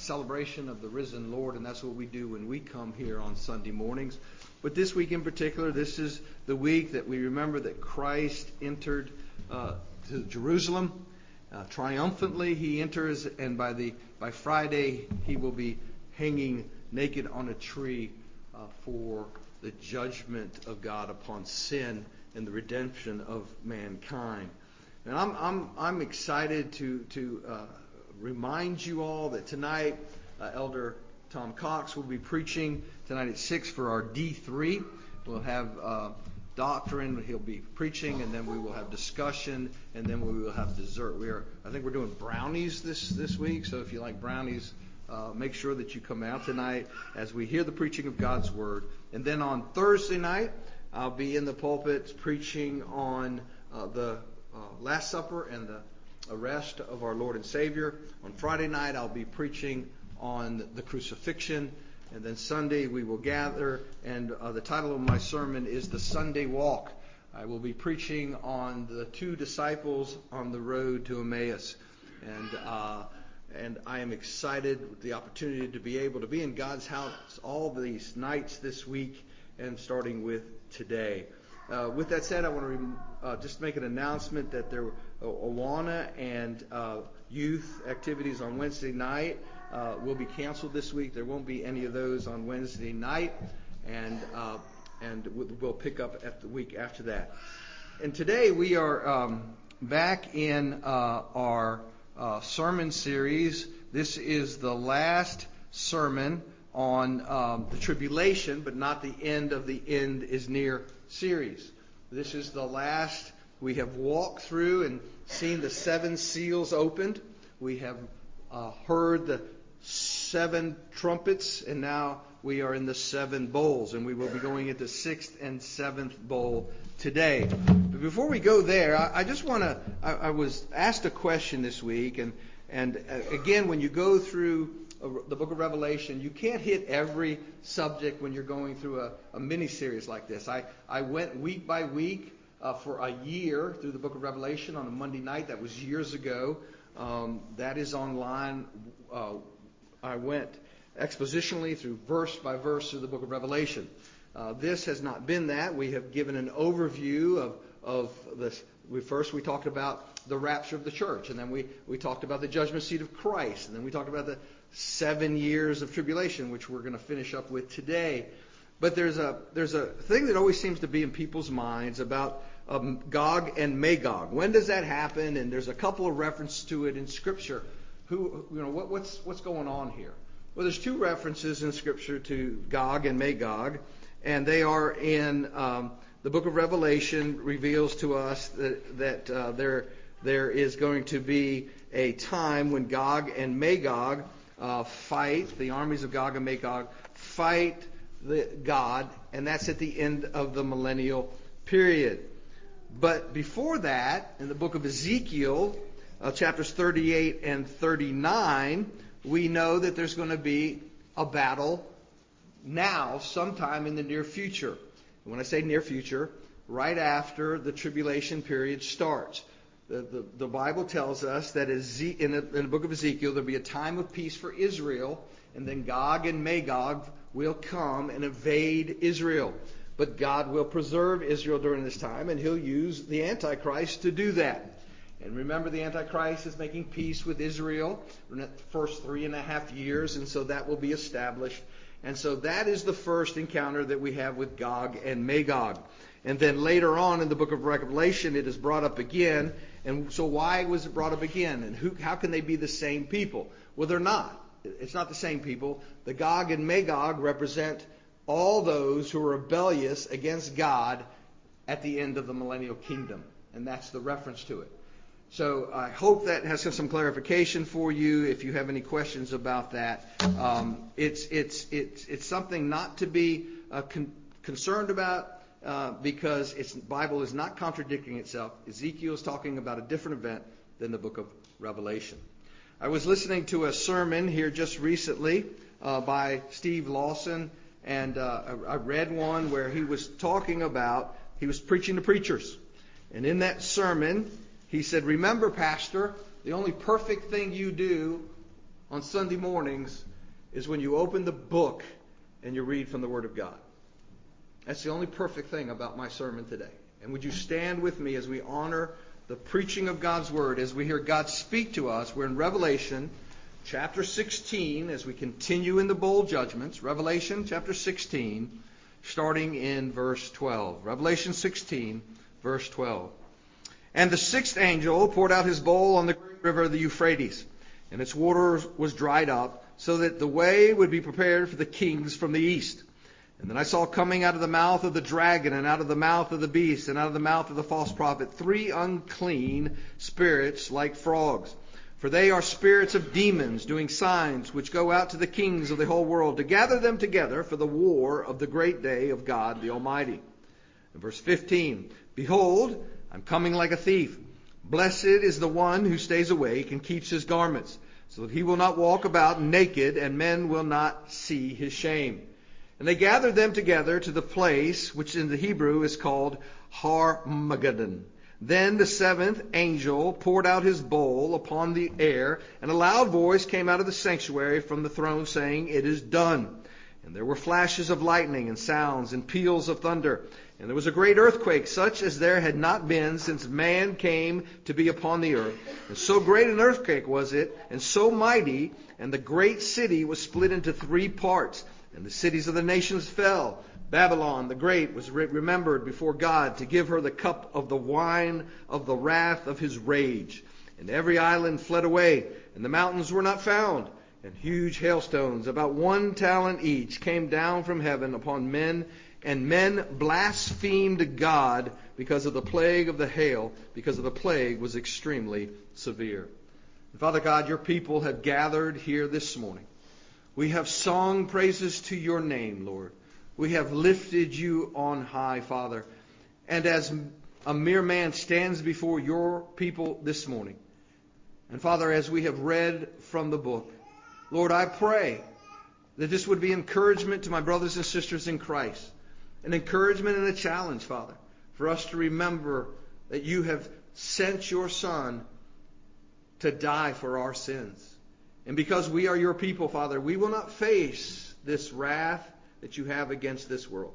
celebration of the risen Lord, and that's what we do when we come here on Sunday mornings. But this week in particular, this is the week that we remember that Christ entered uh, to Jerusalem. Uh, triumphantly, he enters, and by the by Friday, he will be hanging naked on a tree uh, for the judgment of God upon sin and the redemption of mankind. And I'm, I'm, I'm excited to, to uh, remind you all that tonight uh, Elder Tom Cox will be preaching tonight at 6 for our D3. We'll have uh, doctrine, he'll be preaching, and then we will have discussion, and then we will have dessert. We are, I think we're doing brownies this, this week, so if you like brownies, uh, make sure that you come out tonight as we hear the preaching of God's Word. And then on Thursday night, I'll be in the pulpit preaching on uh, the uh, Last Supper and the arrest of our Lord and Savior. On Friday night, I'll be preaching on the crucifixion. And then Sunday, we will gather. And uh, the title of my sermon is The Sunday Walk. I will be preaching on the two disciples on the road to Emmaus. And uh, and I am excited with the opportunity to be able to be in God's house all these nights this week and starting with today. Uh, with that said, I want to re- uh, just make an announcement that there Awana and uh, youth activities on Wednesday night uh, will be canceled this week. There won't be any of those on Wednesday night, and uh, and we'll pick up at the week after that. And today we are um, back in our sermon series. This is the last sermon on um, the tribulation, but not the end of the end is near series. This is the last. We have walked through and seen the seven seals opened. We have uh, heard the seven trumpets, and now we are in the seven bowls, and we will be going into sixth and seventh bowl today. But before we go there, I, I just want to. I, I, was asked a question this week, and and uh, again, when you go through the Book of Revelation, you can't hit every subject when you're going through a, a mini series like this. I I went week by week uh, for a year through the Book of Revelation on a Monday night. That was years ago. Um, that is online. Uh, I went expositionally through verse by verse through the Book of Revelation. Uh, this has not been that. We have given an overview of, of this. We, first, we talked about the rapture of the church, and then we, we talked about the judgment seat of Christ, and then we talked about the seven years of tribulation, which we're going to finish up with today. But there's a there's a thing that always seems to be in people's minds about Gog and Magog. When does that happen? And there's a couple of references to it in Scripture. Who you know what, what's what's going on here? Well, there's two references in Scripture to Gog and Magog and they are in um, the book of Revelation reveals to us that, that uh, there there is going to be a time when Gog and Magog uh, fight, the armies of Gog and Magog fight the God, and that's at the end of the millennial period. But before that, in the book of Ezekiel, uh, chapters 38 and 39, we know that there's going to be a battle now, sometime in the near future. And when I say near future, right after the tribulation period starts. The, the, the Bible tells us that in the, in the book of Ezekiel, there'll be a time of peace for Israel, and then Gog and Magog will come and invade Israel. But God will preserve Israel during this time, and he'll use the Antichrist to do that. And remember, the Antichrist is making peace with Israel in the first three and a half years, and so that will be established. And so that is the first encounter that we have with Gog and Magog. And then later on in the book of Revelation, it is brought up again. And so why was it brought up again? And who, how can they be the same people? Well, they're not. It's not the same people. The Gog and Magog represent all those who are rebellious against God at the end of the millennial kingdom. And that's the reference to it. So I hope that has some clarification for you. If you have any questions about that, um, it's it's it's it's something not to be uh, con- concerned about uh, because its Bible is not contradicting itself. Ezekiel is talking about a different event than the book of Revelation. I was listening to a sermon here just recently uh, by Steve Lawson, and uh, I read one where he was talking about he was preaching to preachers, and in that sermon he said, Remember, Pastor, the only perfect thing you do on Sunday mornings is when you open the book and you read from the Word of God. That's the only perfect thing about my sermon today. And would you stand with me as we honor the preaching of God's Word, as we hear God speak to us? We're in Revelation chapter 16 as we continue in the bowl judgments. Revelation chapter 16, starting in verse 12. Revelation 16, verse 12. And the sixth angel poured out his bowl on the river the Euphrates, and its water was dried up, so that the way would be prepared for the kings from the east. And then I saw coming out of the mouth of the dragon, and out of the mouth of the beast, and out of the mouth of the false prophet, three unclean spirits like frogs. For they are spirits of demons, doing signs, which go out to the kings of the whole world, to gather them together for the war of the great day of God the Almighty. In verse 15, Behold, I'm coming like a thief. Blessed is the one who stays awake and keeps his garments, so that he will not walk about naked, and men will not see his shame. And they gathered them together to the place which in the Hebrew is called Har Harmageddon. Then the seventh angel poured out his bowl upon the air, and a loud voice came out of the sanctuary from the throne saying, It is done. And there were flashes of lightning and sounds and peals of thunder. And there was a great earthquake, such as there had not been since man came to be upon the earth. And so great an earthquake was it, and so mighty, and the great city was split into three parts and the cities of the nations fell. Babylon the Great was remembered before God to give her the cup of the wine of the wrath of his rage. And every island fled away, and the mountains were not found. And huge hailstones, about one talent each, came down from heaven upon men, and men blasphemed God because of the plague of the hail, because of the plague was extremely severe. Father God, your people have gathered here this morning we have sung praises to your name, Lord. We have lifted you on high, Father. And as a mere man stands before your people this morning, and Father, as we have read from the book, Lord, I pray that this would be encouragement to my brothers and sisters in Christ, an encouragement and a challenge, Father, for us to remember that you have sent your Son to die for our sins. And because we are your people, Father, we will not face this wrath that you have against this world.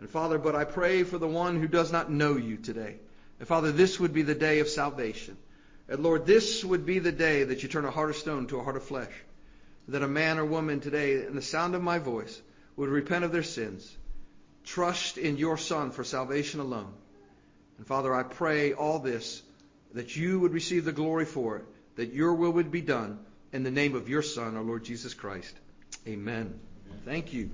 And Father, but I pray for the one who does not know you today. And Father, this would be the day of salvation. And Lord, this would be the day that you turn a heart of stone to a heart of flesh. That a man or woman today, in the sound of my voice, would repent of their sins, trust in your Son for salvation alone. And Father, I pray all this that you would receive the glory for it, that your will would be done in the name of your Son, our Lord Jesus Christ. Amen. Thank you.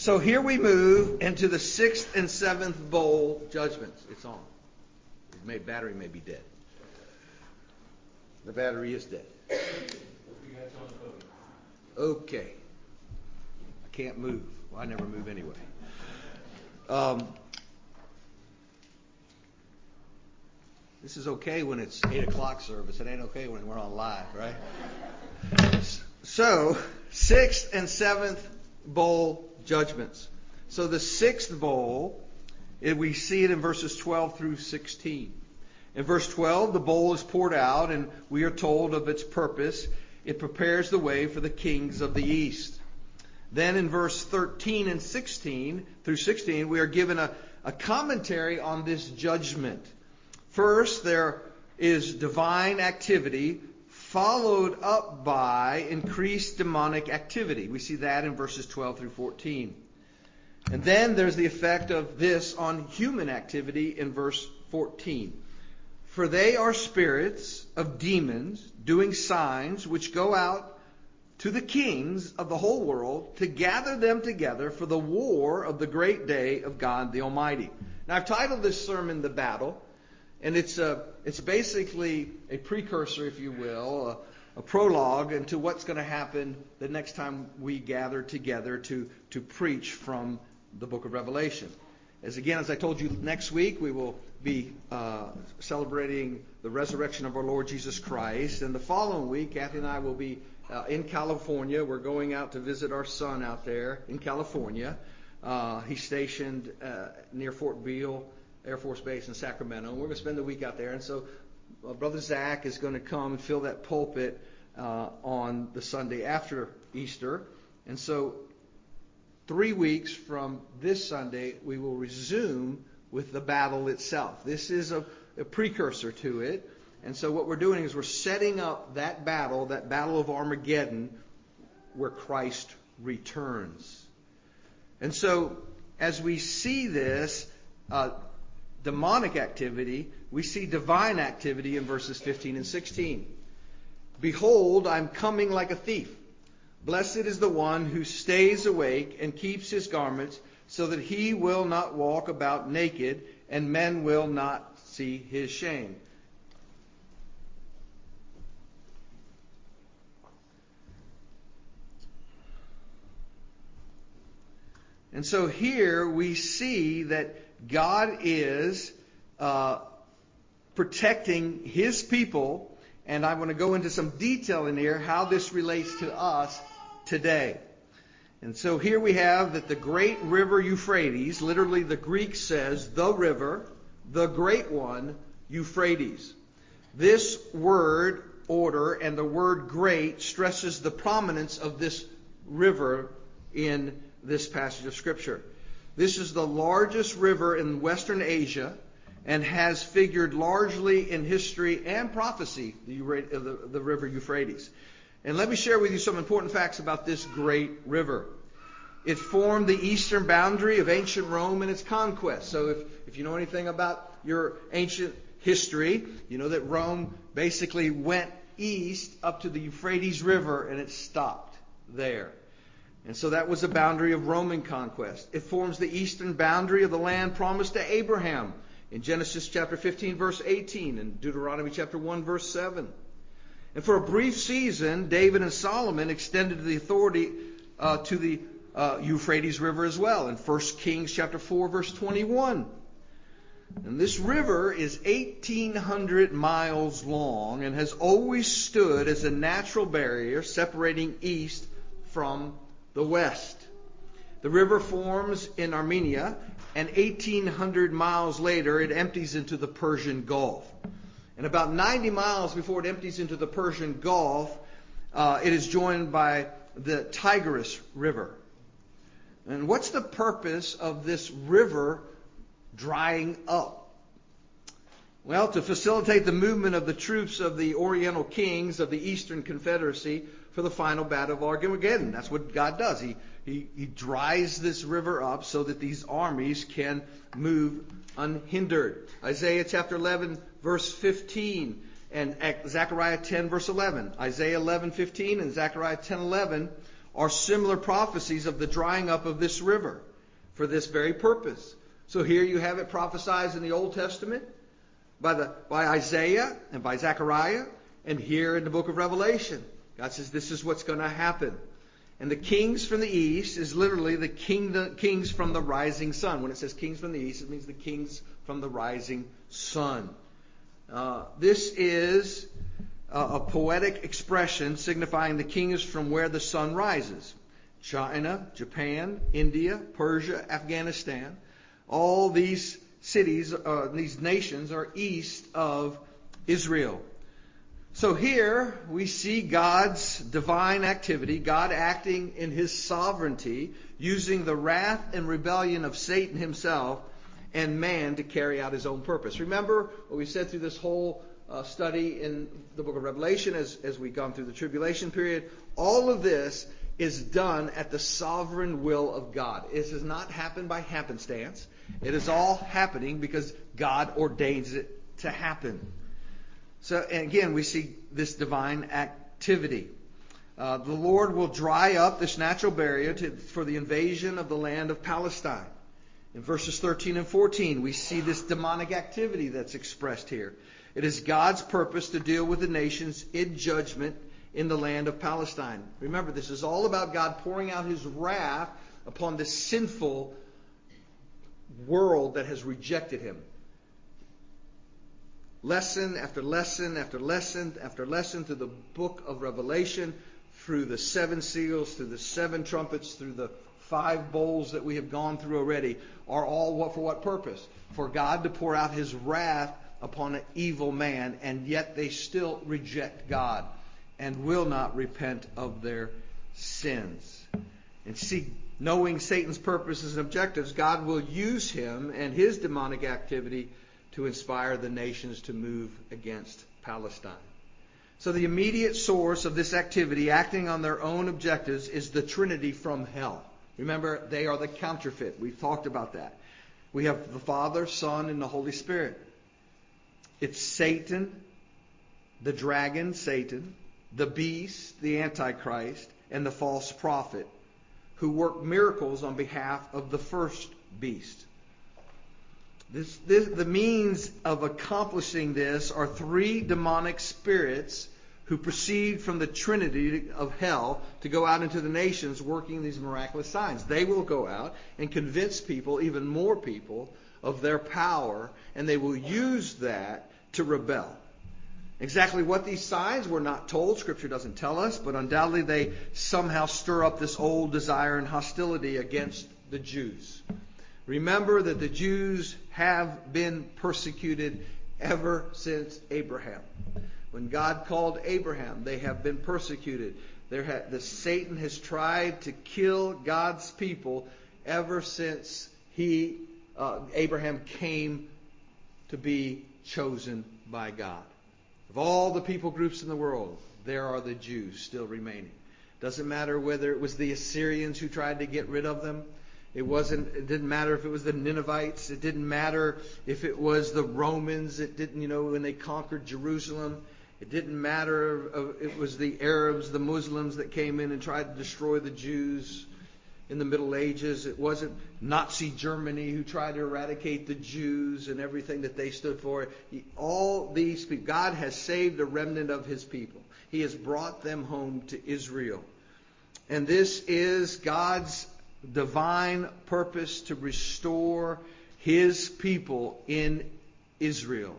So here we move into the sixth and seventh bowl judgments. It's on. Battery may be dead. The battery is dead. Okay. I can't move. Well, I never move anyway. Um, This is okay when it's 8 o'clock service. It ain't okay when we're on live, right? So, sixth and seventh bowl judgments. So the sixth bowl, we see it in verses 12 through 16. In verse 12, the bowl is poured out, and we are told of its purpose. It prepares the way for the kings of the east. Then in verse 13 and 16 through 16, we are given a, a commentary on this judgment. First, there is divine activity followed up by increased demonic activity. We see that in verses 12 through 14. And then there's the effect of this on human activity in verse 14. For they are spirits of demons doing signs which go out to the kings of the whole world to gather them together for the war of the great day of God the Almighty. Now I've titled this sermon The Battle. And it's, a, it's basically a precursor, if you will, a, a prologue into what's going to happen the next time we gather together to, to preach from the book of Revelation. As again, as I told you, next week we will be uh, celebrating the resurrection of our Lord Jesus Christ. And the following week, Kathy and I will be uh, in California. We're going out to visit our son out there in California. Uh, he's stationed uh, near Fort Beale Air Force Base in Sacramento. And we're going to spend the week out there. And so uh, Brother Zach is going to come and fill that pulpit uh, on the Sunday after Easter. And so three weeks from this Sunday, we will resume with the battle itself. This is a, a precursor to it. And so what we're doing is we're setting up that battle, that battle of Armageddon, where Christ returns. And so as we see this uh, demonic activity, we see divine activity in verses 15 and 16. Behold, I'm coming like a thief. Blessed is the one who stays awake and keeps his garments so that he will not walk about naked and men will not see his shame. And so here we see that God is uh, protecting his people, and I want to go into some detail in here how this relates to us today. And so here we have that the great river Euphrates, literally the Greek says the river, the great one, Euphrates. This word order and the word great stresses the prominence of this river in this passage of Scripture. This is the largest river in Western Asia and has figured largely in history and prophecy, the, uh, the, the river Euphrates. And let me share with you some important facts about this great river. It formed the eastern boundary of ancient Rome and its conquest. So if, if you know anything about your ancient history, you know that Rome basically went east up to the Euphrates River and it stopped there. And so that was a boundary of Roman conquest. It forms the eastern boundary of the land promised to Abraham in Genesis chapter 15 verse 18 and Deuteronomy chapter 1 verse 7. And for a brief season, David and Solomon extended the authority uh, to the uh, Euphrates River as well in 1 Kings chapter 4 verse 21. And this river is 1800 miles long and has always stood as a natural barrier separating east from the west. The river forms in Armenia, and 1,800 miles later, it empties into the Persian Gulf. And about 90 miles before it empties into the Persian Gulf, uh, it is joined by the Tigris River. And what's the purpose of this river drying up? Well, to facilitate the movement of the troops of the Oriental kings of the Eastern Confederacy for the final battle of Armageddon. That's what God does. He, he, he dries this river up so that these armies can move unhindered. Isaiah chapter 11, verse 15, and Zechariah 10, verse 11. Isaiah 11, 15 and Zechariah 10, 11 are similar prophecies of the drying up of this river for this very purpose. So here you have it prophesied in the Old Testament by, the, by Isaiah and by Zechariah, and here in the book of Revelation. God says this is what's going to happen. And the kings from the east is literally the king, kings from the rising sun. When it says kings from the east, it means the kings from the rising sun. Uh, this is a, a poetic expression signifying the kings from where the sun rises. China, Japan, India, Persia, Afghanistan. All these cities, uh, these nations are east of Israel. So here we see God's divine activity, God acting in his sovereignty, using the wrath and rebellion of Satan himself and man to carry out his own purpose. Remember what we said through this whole uh, study in the book of Revelation as, as we've gone through the tribulation period? All of this is done at the sovereign will of God. It does not happen by happenstance. It is all happening because God ordains it to happen. So again, we see this divine activity. Uh, the Lord will dry up this natural barrier to, for the invasion of the land of Palestine. In verses 13 and 14, we see this demonic activity that's expressed here. It is God's purpose to deal with the nations in judgment in the land of Palestine. Remember, this is all about God pouring out his wrath upon this sinful world that has rejected him lesson after lesson after lesson after lesson through the book of Revelation, through the seven seals, through the seven trumpets, through the five bowls that we have gone through already are all what for what purpose? For God to pour out his wrath upon an evil man, and yet they still reject God and will not repent of their sins. And see, knowing Satan's purposes and objectives, God will use him and his demonic activity to inspire the nations to move against Palestine. So the immediate source of this activity, acting on their own objectives, is the Trinity from hell. Remember, they are the counterfeit. We've talked about that. We have the Father, Son, and the Holy Spirit. It's Satan, the dragon, Satan, the beast, the Antichrist, and the false prophet who work miracles on behalf of the first beast. This, this, the means of accomplishing this are three demonic spirits who proceed from the trinity of hell to go out into the nations working these miraculous signs. They will go out and convince people, even more people, of their power, and they will use that to rebel. Exactly what these signs were not told, Scripture doesn't tell us, but undoubtedly they somehow stir up this old desire and hostility against the Jews. Remember that the Jews have been persecuted ever since Abraham. When God called Abraham, they have been persecuted. There the Satan has tried to kill God's people ever since he uh, Abraham came to be chosen by God. Of all the people groups in the world, there are the Jews still remaining. Doesn't matter whether it was the Assyrians who tried to get rid of them, it wasn't. It didn't matter if it was the Ninevites. It didn't matter if it was the Romans. It didn't. You know, when they conquered Jerusalem, it didn't matter. It was the Arabs, the Muslims that came in and tried to destroy the Jews in the Middle Ages. It wasn't Nazi Germany who tried to eradicate the Jews and everything that they stood for. All these people, God has saved a remnant of His people. He has brought them home to Israel. And this is God's divine purpose to restore his people in Israel,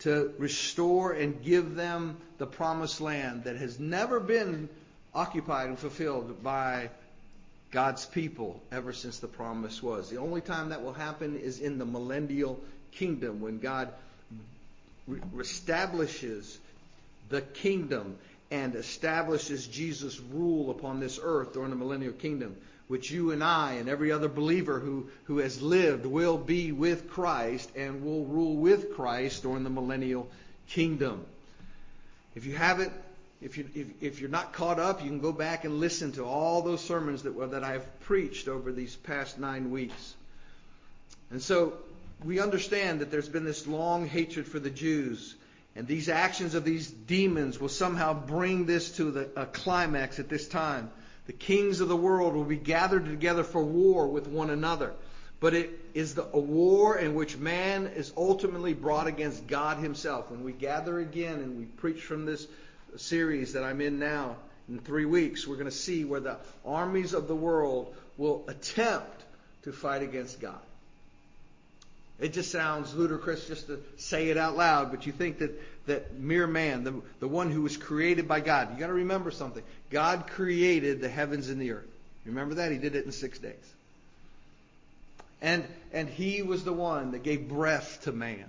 to restore and give them the promised land that has never been occupied and fulfilled by God's people ever since the promise was. The only time that will happen is in the millennial kingdom when God establishes the kingdom and establishes Jesus' rule upon this earth during the millennial kingdom which you and I and every other believer who, who has lived will be with Christ and will rule with Christ during the millennial kingdom. If you haven't, if, you, if, if you're not caught up, you can go back and listen to all those sermons that, that I've preached over these past nine weeks. And so we understand that there's been this long hatred for the Jews. And these actions of these demons will somehow bring this to the, a climax at this time. The kings of the world will be gathered together for war with one another. But it is the, a war in which man is ultimately brought against God himself. When we gather again and we preach from this series that I'm in now, in three weeks, we're going to see where the armies of the world will attempt to fight against God. It just sounds ludicrous just to say it out loud, but you think that, that mere man, the, the one who was created by God, you got to remember something. God created the heavens and the earth. Remember that? He did it in six days. And, and he was the one that gave breath to man.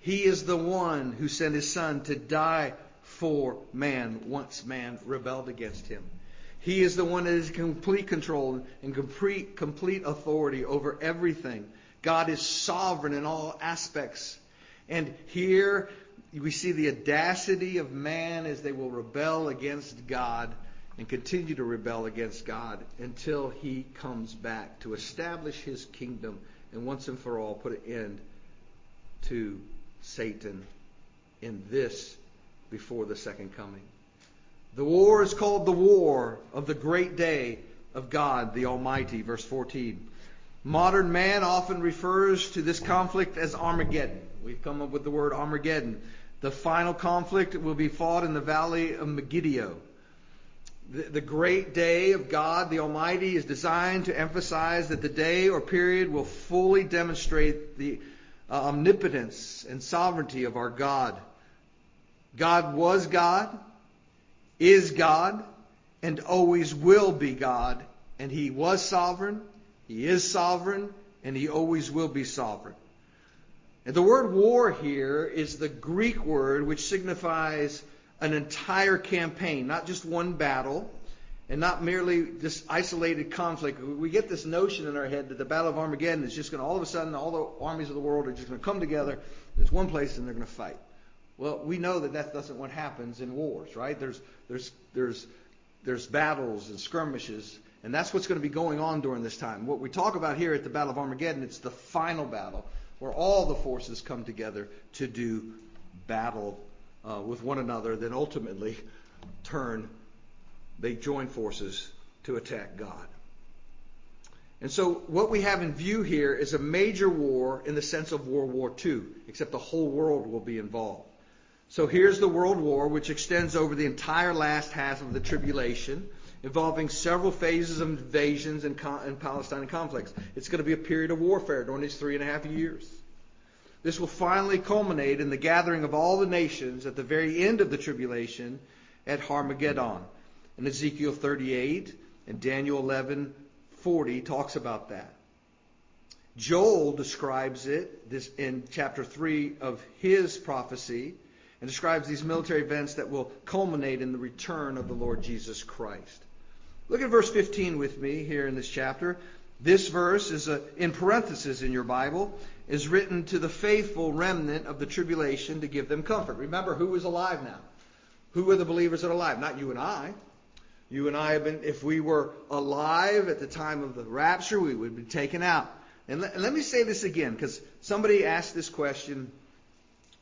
He is the one who sent his son to die for man once man rebelled against him. He is the one that in complete control and complete, complete authority over everything. God is sovereign in all aspects. And here we see the audacity of man as they will rebel against God and continue to rebel against God until he comes back to establish his kingdom and once and for all put an end to Satan in this before the second coming. The war is called the war of the great day of God the Almighty, verse 14. Modern man often refers to this conflict as Armageddon. We've come up with the word Armageddon. The final conflict will be fought in the valley of Megiddo. The, the great day of God the Almighty is designed to emphasize that the day or period will fully demonstrate the uh, omnipotence and sovereignty of our God. God was God, is God, and always will be God And he was sovereign, he is sovereign, and he always will be sovereign. And the word war here is the Greek word which signifies an entire campaign, not just one battle, and not merely this isolated conflict. We get this notion in our head that the Battle of Armageddon is just going to all of a sudden all the armies of the world are just going to come together. There's one place and they're going to fight. Well, we know that that doesn't what happens in wars, right? There's there's there's there's battles and skirmishes, and that's what's going to be going on during this time. What we talk about here at the Battle of Armageddon, it's the final battle where all the forces come together to do battle uh, with one another, then ultimately turn, they join forces to attack God. And so what we have in view here is a major war in the sense of World War II, except the whole world will be involved. So here's the World War, which extends over the entire last half of the tribulation, involving several phases of invasions and, and Palestine conflicts. It's going to be a period of warfare during these three and a half years. This will finally culminate in the gathering of all the nations at the very end of the tribulation at Harmageddon. And Ezekiel 38 and Daniel 11:40 talks about that. Joel describes it this in chapter 3 of his prophecy and describes these military events that will culminate in the return of the Lord Jesus Christ. Look at verse 15 with me here in this chapter. This verse is a, in parentheses in your Bible, is written to the faithful remnant of the tribulation to give them comfort. Remember who is alive now? Who are the believers that are alive? Not you and I. You and I have been, if we were alive at the time of the rapture, we would be taken out. And let, let me say this again, because somebody asked this question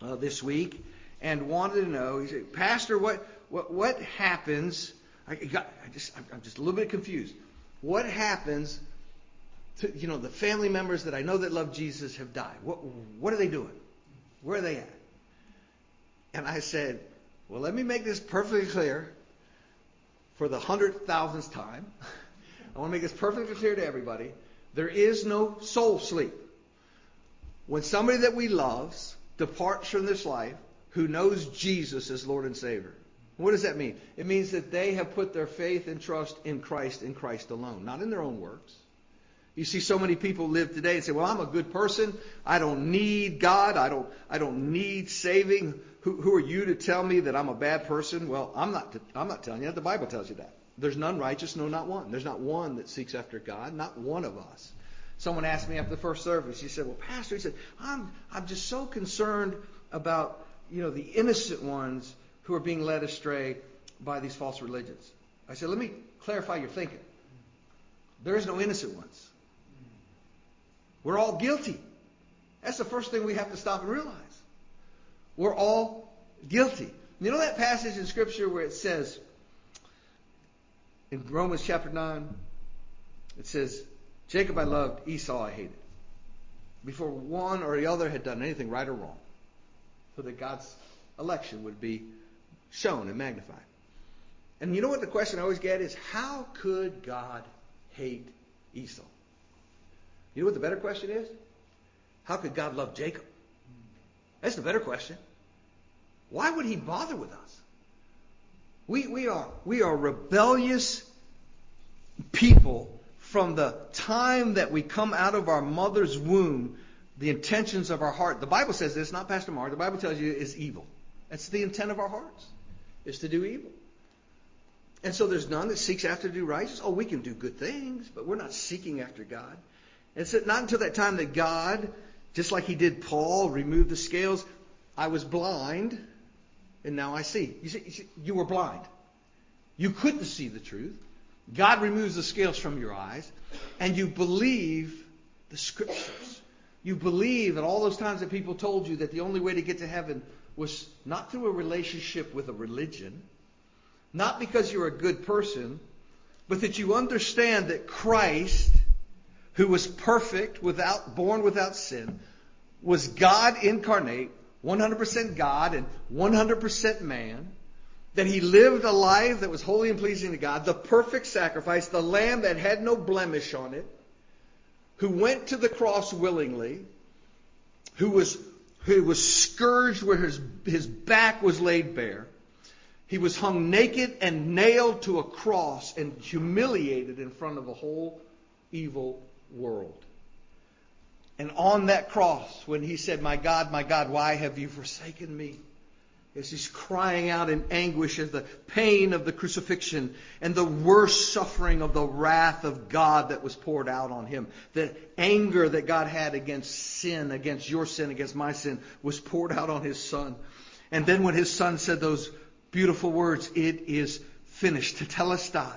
uh, this week and wanted to know. He said, Pastor, what what what happens? I got, I just I'm just a little bit confused. What happens to, you know, the family members that I know that love Jesus have died. What, what are they doing? Where are they at? And I said, well, let me make this perfectly clear for the hundred thousandth time. I want to make this perfectly clear to everybody. There is no soul sleep. When somebody that we love departs from this life who knows Jesus as Lord and Savior, what does that mean? It means that they have put their faith and trust in Christ in Christ alone, not in their own works. You see so many people live today and say, "Well, I'm a good person. I don't need God. I don't I don't need saving. Who, who are you to tell me that I'm a bad person?" Well, I'm not I'm not telling you that. The Bible tells you that. There's none righteous, no not one. There's not one that seeks after God, not one of us. Someone asked me after the first service. He said, "Well, pastor," he said, "I'm I'm just so concerned about, you know, the innocent ones who are being led astray by these false religions." I said, "Let me clarify your thinking. There is no innocent ones. We're all guilty. That's the first thing we have to stop and realize. We're all guilty. You know that passage in Scripture where it says, in Romans chapter 9, it says, Jacob I loved, Esau I hated. Before one or the other had done anything right or wrong. So that God's election would be shown and magnified. And you know what the question I always get is, how could God hate Esau? You know what the better question is? How could God love Jacob? That's the better question. Why would he bother with us? We, we, are, we are rebellious people from the time that we come out of our mother's womb. The intentions of our heart. The Bible says this, not Pastor Mark. The Bible tells you is evil. That's the intent of our hearts, is to do evil. And so there's none that seeks after to do righteous. Oh, we can do good things, but we're not seeking after God. And It's not until that time that God, just like He did Paul, removed the scales. I was blind, and now I see. You see, you, see, you were blind. You couldn't see the truth. God removes the scales from your eyes, and you believe the Scriptures. You believe, and all those times that people told you that the only way to get to heaven was not through a relationship with a religion, not because you're a good person, but that you understand that Christ who was perfect, without, born without sin, was God incarnate, 100% God and 100% man, that he lived a life that was holy and pleasing to God, the perfect sacrifice, the lamb that had no blemish on it, who went to the cross willingly, who was, who was scourged where his, his back was laid bare, He was hung naked and nailed to a cross and humiliated in front of a whole evil world. And on that cross, when he said, My God, my God, why have you forsaken me? As he's crying out in anguish at the pain of the crucifixion and the worst suffering of the wrath of God that was poured out on him. The anger that God had against sin, against your sin, against my sin, was poured out on his son. And then when his son said those beautiful words, it is finished, tell us tetelestai,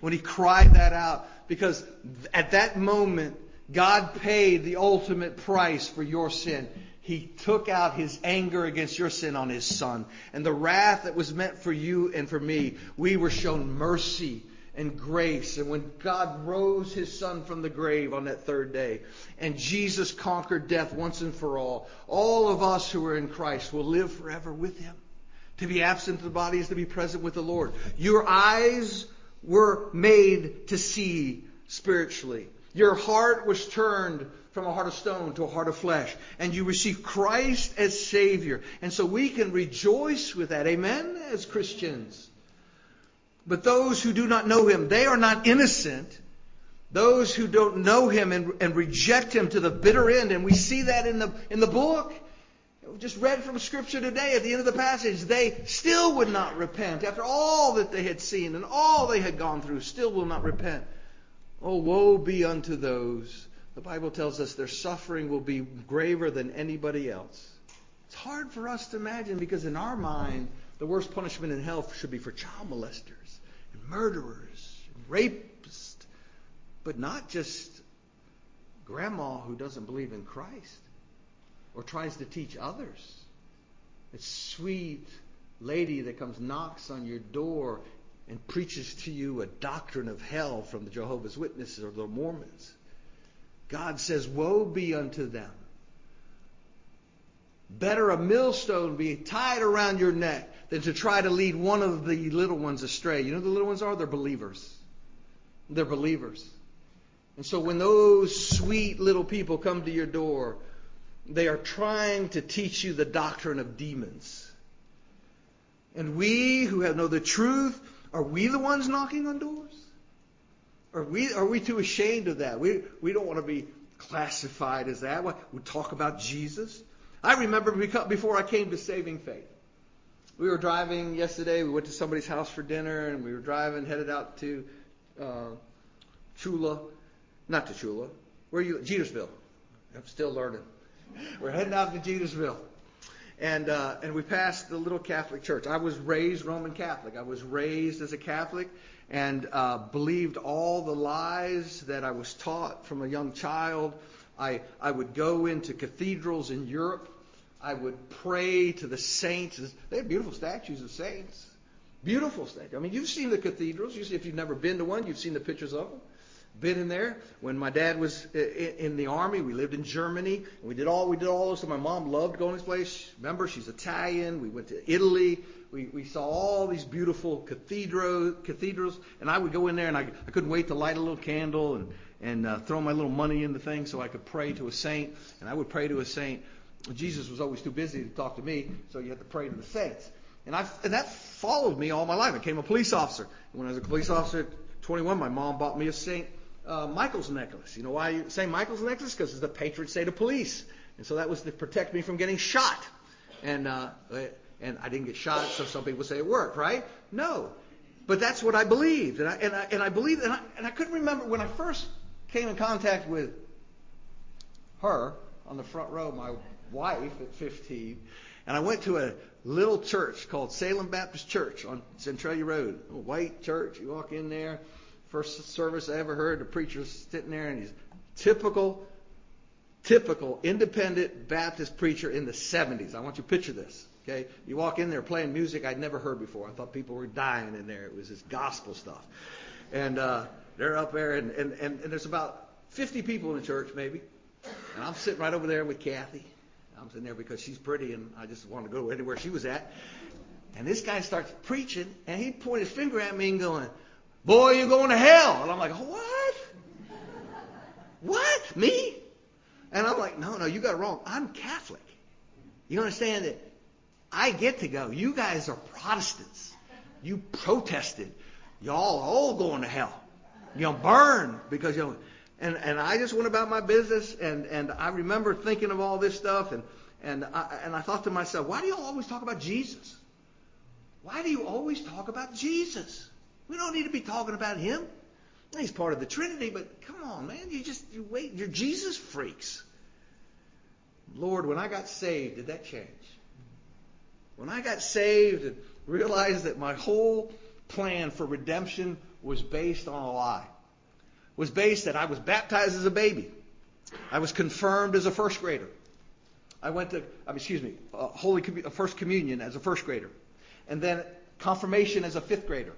when he cried that out, because at that moment, God paid the ultimate price for your sin. He took out his anger against your sin on his son. And the wrath that was meant for you and for me, we were shown mercy and grace. And when God rose his son from the grave on that third day, and Jesus conquered death once and for all, all of us who are in Christ will live forever with him. To be absent of the body is to be present with the Lord. Your eyes were made to see spiritually. Your heart was turned from a heart of stone to a heart of flesh. And you received Christ as Savior. And so we can rejoice with that. Amen? As Christians. But those who do not know Him, they are not innocent. Those who don't know Him and, and reject Him to the bitter end. And we see that in the, in the book. Just read from Scripture today at the end of the passage. They still would not repent. After all that they had seen and all they had gone through, still will not repent. Oh, woe be unto those. The Bible tells us their suffering will be graver than anybody else. It's hard for us to imagine because in our mind, the worst punishment in hell should be for child molesters and murderers and rapists, but not just grandma who doesn't believe in Christ or tries to teach others. It's sweet lady that comes knocks on your door and preaches to you a doctrine of hell from the Jehovah's Witnesses or the Mormons. God says, Woe be unto them. Better a millstone be tied around your neck than to try to lead one of the little ones astray. You know the little ones are? They're believers. They're believers. And so when those sweet little people come to your door, they are trying to teach you the doctrine of demons. And we who have know the truth are we the ones knocking on doors? Are we, are we too ashamed of that? We, we don't want to be classified as that. We talk about Jesus. I remember before I came to saving faith. We were driving yesterday. We went to somebody's house for dinner, and we were driving, headed out to uh, Chula, not to Chula. Where are you? Jetersville. I'm still learning. We're heading out to Jetersville, and uh, and we passed the little Catholic church. I was raised Roman Catholic. I was raised as a Catholic and uh, believed all the lies that I was taught from a young child. I I would go into cathedrals in Europe. I would pray to the saints. They have beautiful statues of saints. Beautiful statues. I mean, you've seen the cathedrals. You see, if you've never been to one, you've seen the pictures of them been in there. When my dad was in the army, we lived in Germany. We did all we did all those. My mom loved going to this place. Remember, she's Italian. We went to Italy. We we saw all these beautiful cathedral cathedrals, and I would go in there, and I I couldn't wait to light a little candle and and uh, throw my little money in the thing so I could pray to a saint. And I would pray to a saint. Jesus was always too busy to talk to me, so you had to pray to the saints. And I and that followed me all my life. I became a police officer. And when I was a police officer at 21, my mom bought me a Saint uh, Michael's necklace. You know why you say Michael's necklace? Because it's the patron saint of police, and so that was to protect me from getting shot. And uh, and I didn't get shot, so some people say it worked, right? No, but that's what I believed, and I and I, and I believed, and I, and I couldn't remember when I first came in contact with her on the front row, my wife at 15, and I went to a little church called Salem Baptist Church on Centralia Road, a white church. You walk in there First service I ever heard, the preacher sitting there and he's typical, typical independent Baptist preacher in the 70s. I want you to picture this. Okay, you walk in there playing music I'd never heard before. I thought people were dying in there. It was this gospel stuff, and uh, they're up there, and, and, and, and there's about 50 people in the church maybe, and I'm sitting right over there with Kathy. I'm sitting there because she's pretty, and I just want to go anywhere she was at. And this guy starts preaching, and he pointed his finger at me and going, Boy, you're going to hell. And I'm like, what? What? Me? And I'm like, no, no, you got it wrong. I'm Catholic. You understand that I get to go. You guys are Protestants. You protested. Y'all are all going to hell. You know, burn because you know. And and I just went about my business, and and I remember thinking of all this stuff, and and I, and I thought to myself, why do you always talk about Jesus? Why do you always talk about Jesus? We don't need to be talking about him. He's part of the Trinity, but come on, man, you just you wait. You're Jesus freaks. Lord, when I got saved, did that change? When I got saved and realized that my whole plan for redemption was based on a lie, was based that I was baptized as a baby, I was confirmed as a first grader, I went to, excuse me, uh, Holy uh, First Communion as a first grader, and then confirmation as a fifth grader,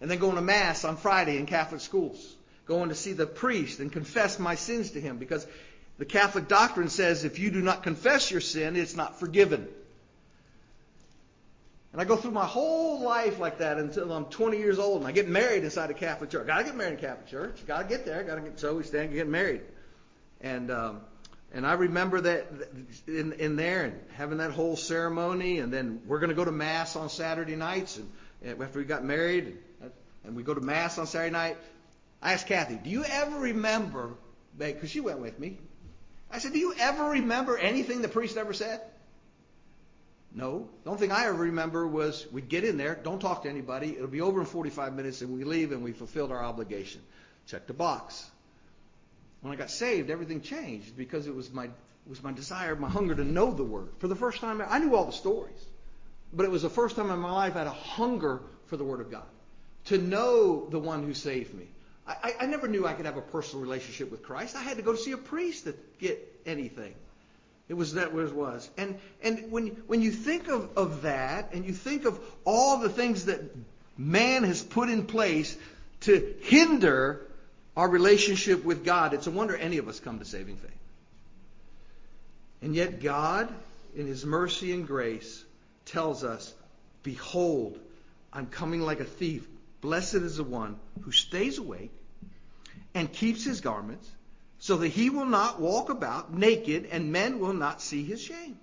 and then going to Mass on Friday in Catholic schools, going to see the priest and confess my sins to him because the Catholic doctrine says if you do not confess your sin, it's not forgiven. And I go through my whole life like that until I'm 20 years old, and I get married inside a Catholic church. Got to get married in a Catholic church. Got to get there. Got to get so we stand get married. And um, and I remember that in, in there and having that whole ceremony, and then we're going to go to mass on Saturday nights, and, and after we got married, and, and we go to mass on Saturday night. I asked Kathy, "Do you ever remember?" Because she went with me. I said, "Do you ever remember anything the priest ever said?" No. The only thing I ever remember was we'd get in there, don't talk to anybody. It'll be over in 45 minutes, and we leave, and we fulfilled our obligation. Check the box. When I got saved, everything changed because it was my it was my desire, my hunger to know the Word. For the first time, I knew all the stories, but it was the first time in my life I had a hunger for the Word of God, to know the One who saved me. I, I never knew I could have a personal relationship with Christ. I had to go see a priest to get anything. It was that it was. And and when when you think of, of that and you think of all the things that man has put in place to hinder our relationship with God, it's a wonder any of us come to saving faith. And yet God, in his mercy and grace, tells us, Behold, I'm coming like a thief. Blessed is the one who stays awake and keeps his garments so that he will not walk about naked and men will not see his shame.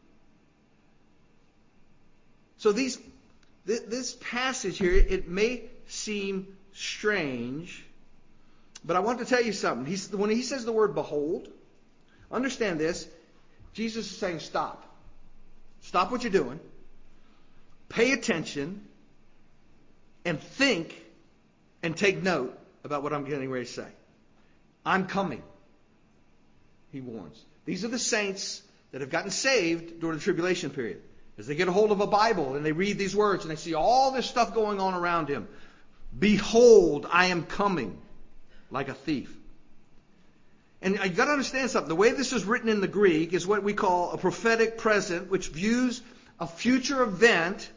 So these, this passage here, it may seem strange, but I want to tell you something. He's, when he says the word behold, understand this. Jesus is saying stop. Stop what you're doing. Pay attention and think and take note about what I'm getting ready to say. I'm coming he warns. These are the saints that have gotten saved during the tribulation period. As they get a hold of a Bible and they read these words and they see all this stuff going on around him. Behold, I am coming like a thief. And you got to understand something. The way this is written in the Greek is what we call a prophetic present, which views a future event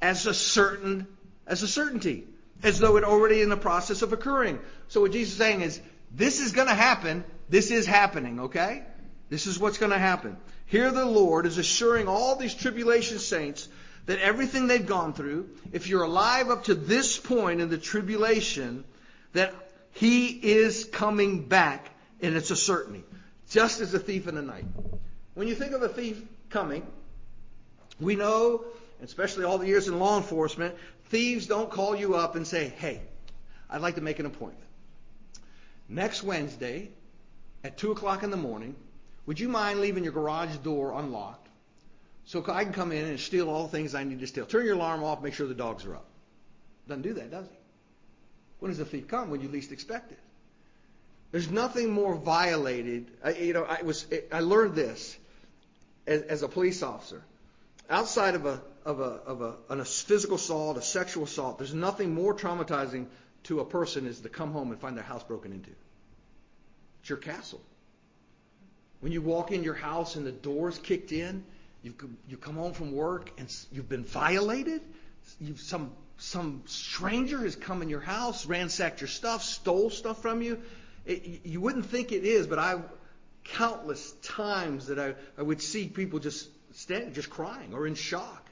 as a certain, as a certainty, as though it already in the process of occurring. So what Jesus is saying is, this is going to happen. This is happening, okay? This is what's going to happen. Here the Lord is assuring all these tribulation saints that everything they've gone through, if you're alive up to this point in the tribulation, that He is coming back, and it's a certainty. Just as a thief in the night. When you think of a thief coming, we know, especially all the years in law enforcement, thieves don't call you up and say, hey, I'd like to make an appointment. Next Wednesday, at 2 o'clock in the morning, would you mind leaving your garage door unlocked so I can come in and steal all the things I need to steal? Turn your alarm off, make sure the dogs are up. Doesn't do that, does he? When does the thief come? When you least expect it. There's nothing more violated. I, you know, I was I learned this as, as a police officer. Outside of a of a of a, a physical assault, a sexual assault, there's nothing more traumatizing to a person is to come home and find their house broken into. It's your castle. When you walk in your house and the door's kicked in, you've, you come home from work and you've been violated. You've, some some stranger has come in your house, ransacked your stuff, stole stuff from you. It, you wouldn't think it is, but I countless times that I, I would see people just standing, just crying or in shock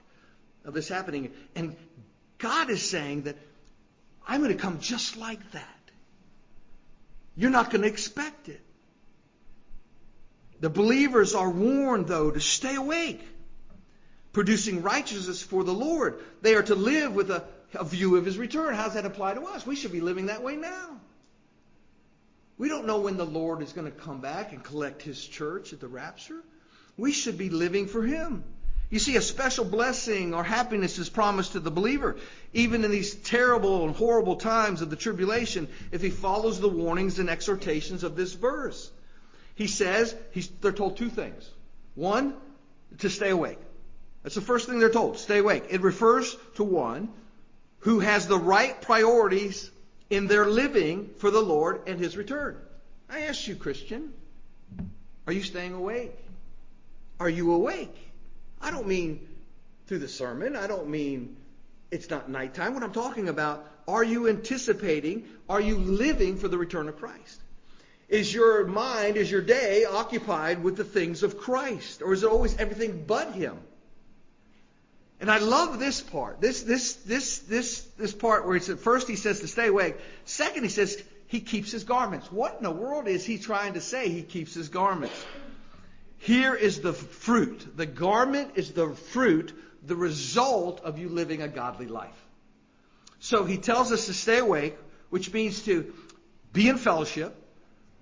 of this happening. And God is saying that I'm going to come just like that. You're not going to expect it. The believers are warned, though, to stay awake, producing righteousness for the Lord. They are to live with a a view of his return. How does that apply to us? We should be living that way now. We don't know when the Lord is going to come back and collect his church at the rapture. We should be living for him. You see, a special blessing or happiness is promised to the believer, even in these terrible and horrible times of the tribulation, if he follows the warnings and exhortations of this verse. He says, they're told two things. One, to stay awake. That's the first thing they're told. Stay awake. It refers to one who has the right priorities in their living for the Lord and his return. I ask you, Christian, are you staying awake? Are you awake? I don't mean through the sermon. I don't mean it's not nighttime. What I'm talking about, are you anticipating, are you living for the return of Christ? Is your mind, is your day occupied with the things of Christ? Or is it always everything but Him? And I love this part. This, this, this, this, this part where it's at first he says to stay awake. Second, he says he keeps his garments. What in the world is he trying to say? He keeps his garments. Here is the fruit. The garment is the fruit, the result of you living a godly life. So he tells us to stay awake, which means to be in fellowship,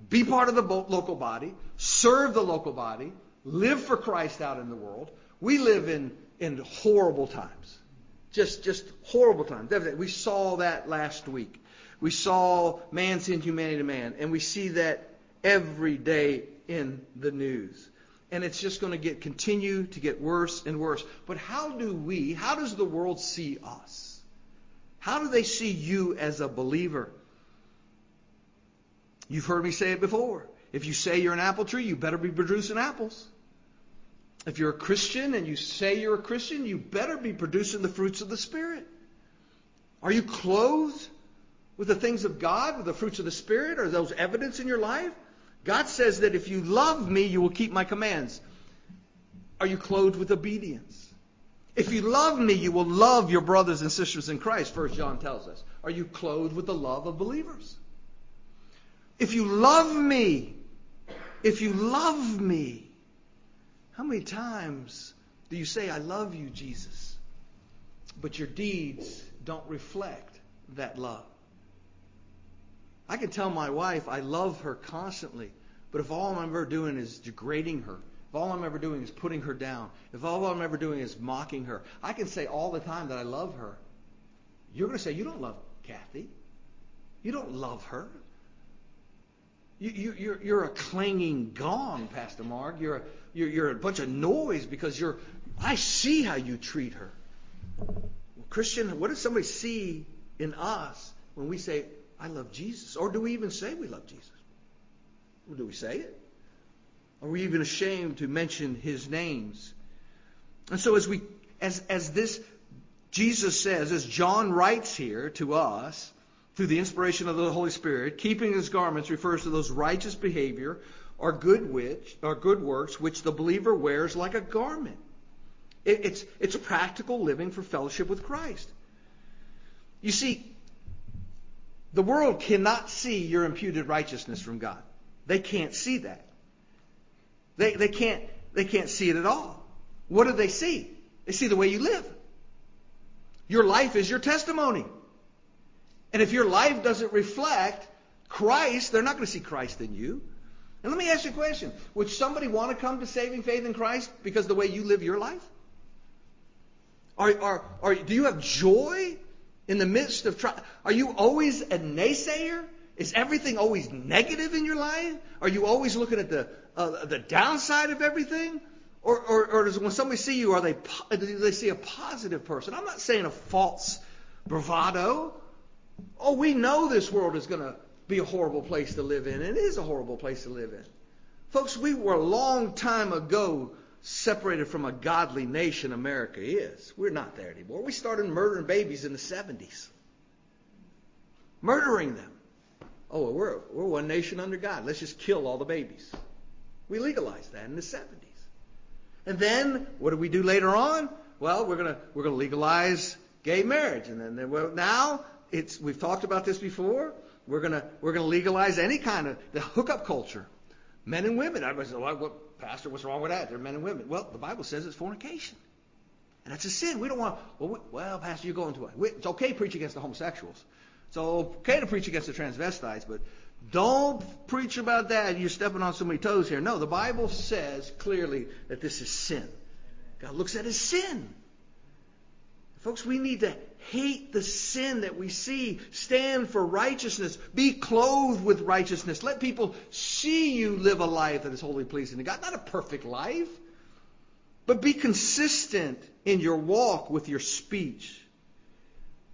be part of the local body, serve the local body, live for Christ out in the world. We live in in horrible times. Just, just horrible times. We saw that last week. We saw man's inhumanity to man, and we see that every day in the news. And it's just going to get continue to get worse and worse. But how do we, how does the world see us? How do they see you as a believer? You've heard me say it before. If you say you're an apple tree, you better be producing apples. If you're a Christian and you say you're a Christian, you better be producing the fruits of the Spirit. Are you clothed with the things of God, with the fruits of the Spirit? Are those evidence in your life? God says that if you love me, you will keep my commands. Are you clothed with obedience? If you love me, you will love your brothers and sisters in Christ, First John tells us. Are you clothed with the love of believers? If you love me, if you love me, how many times do you say, I love you, Jesus, but your deeds don't reflect that love? I can tell my wife I love her constantly, but if all I'm ever doing is degrading her, if all I'm ever doing is putting her down, if all I'm ever doing is mocking her, I can say all the time that I love her. You're going to say, You don't love Kathy. You don't love her. You, you, you're, you're a clanging gong, Pastor Mark. You're a, you're, you're a bunch of noise because you're. I see how you treat her. Christian, what does somebody see in us when we say, I love Jesus? Or do we even say we love Jesus? Do we say it? Are we even ashamed to mention his names? And so as we as as this Jesus says, as John writes here to us, through the inspiration of the Holy Spirit, keeping his garments refers to those righteous behavior or good which or good works which the believer wears like a garment. It, it's it's practical living for fellowship with Christ. You see, the world cannot see your imputed righteousness from God. They can't see that. They they can't they can't see it at all. What do they see? They see the way you live. Your life is your testimony. And if your life doesn't reflect Christ, they're not going to see Christ in you. And let me ask you a question. Would somebody want to come to saving faith in Christ because of the way you live your life? Are, are, are, do you have joy in the midst of trial? Are you always a naysayer? Is everything always negative in your life? Are you always looking at the, uh, the downside of everything? Or, or, or does, when somebody see you, are they, do they see a positive person? I'm not saying a false bravado. Oh, we know this world is going to be a horrible place to live in. And it is a horrible place to live in. Folks, we were a long time ago separated from a godly nation, America is. We're not there anymore. We started murdering babies in the 70s. Murdering them. Oh, well, we're, we're one nation under God. Let's just kill all the babies. We legalized that in the 70s. And then, what do we do later on? Well, we're going we're going to legalize gay marriage. And then, well, now it's we've talked about this before. We're gonna we're gonna legalize any kind of the hookup culture, men and women. I was well, Pastor, what's wrong with that? They're men and women. Well, the Bible says it's fornication, And that's a sin. We don't want, well, we, well Pastor, you're going to it. It's okay to preach against the homosexuals. It's okay to preach against the transvestites, but don't preach about that. You're stepping on so many toes here. No, the Bible says clearly that this is sin. God looks at it as sin. Folks, we need to hate the sin that we see. Stand for righteousness. Be clothed with righteousness. Let people see you live a life that is wholly pleasing to God. Not a perfect life, but be consistent in your walk with your speech.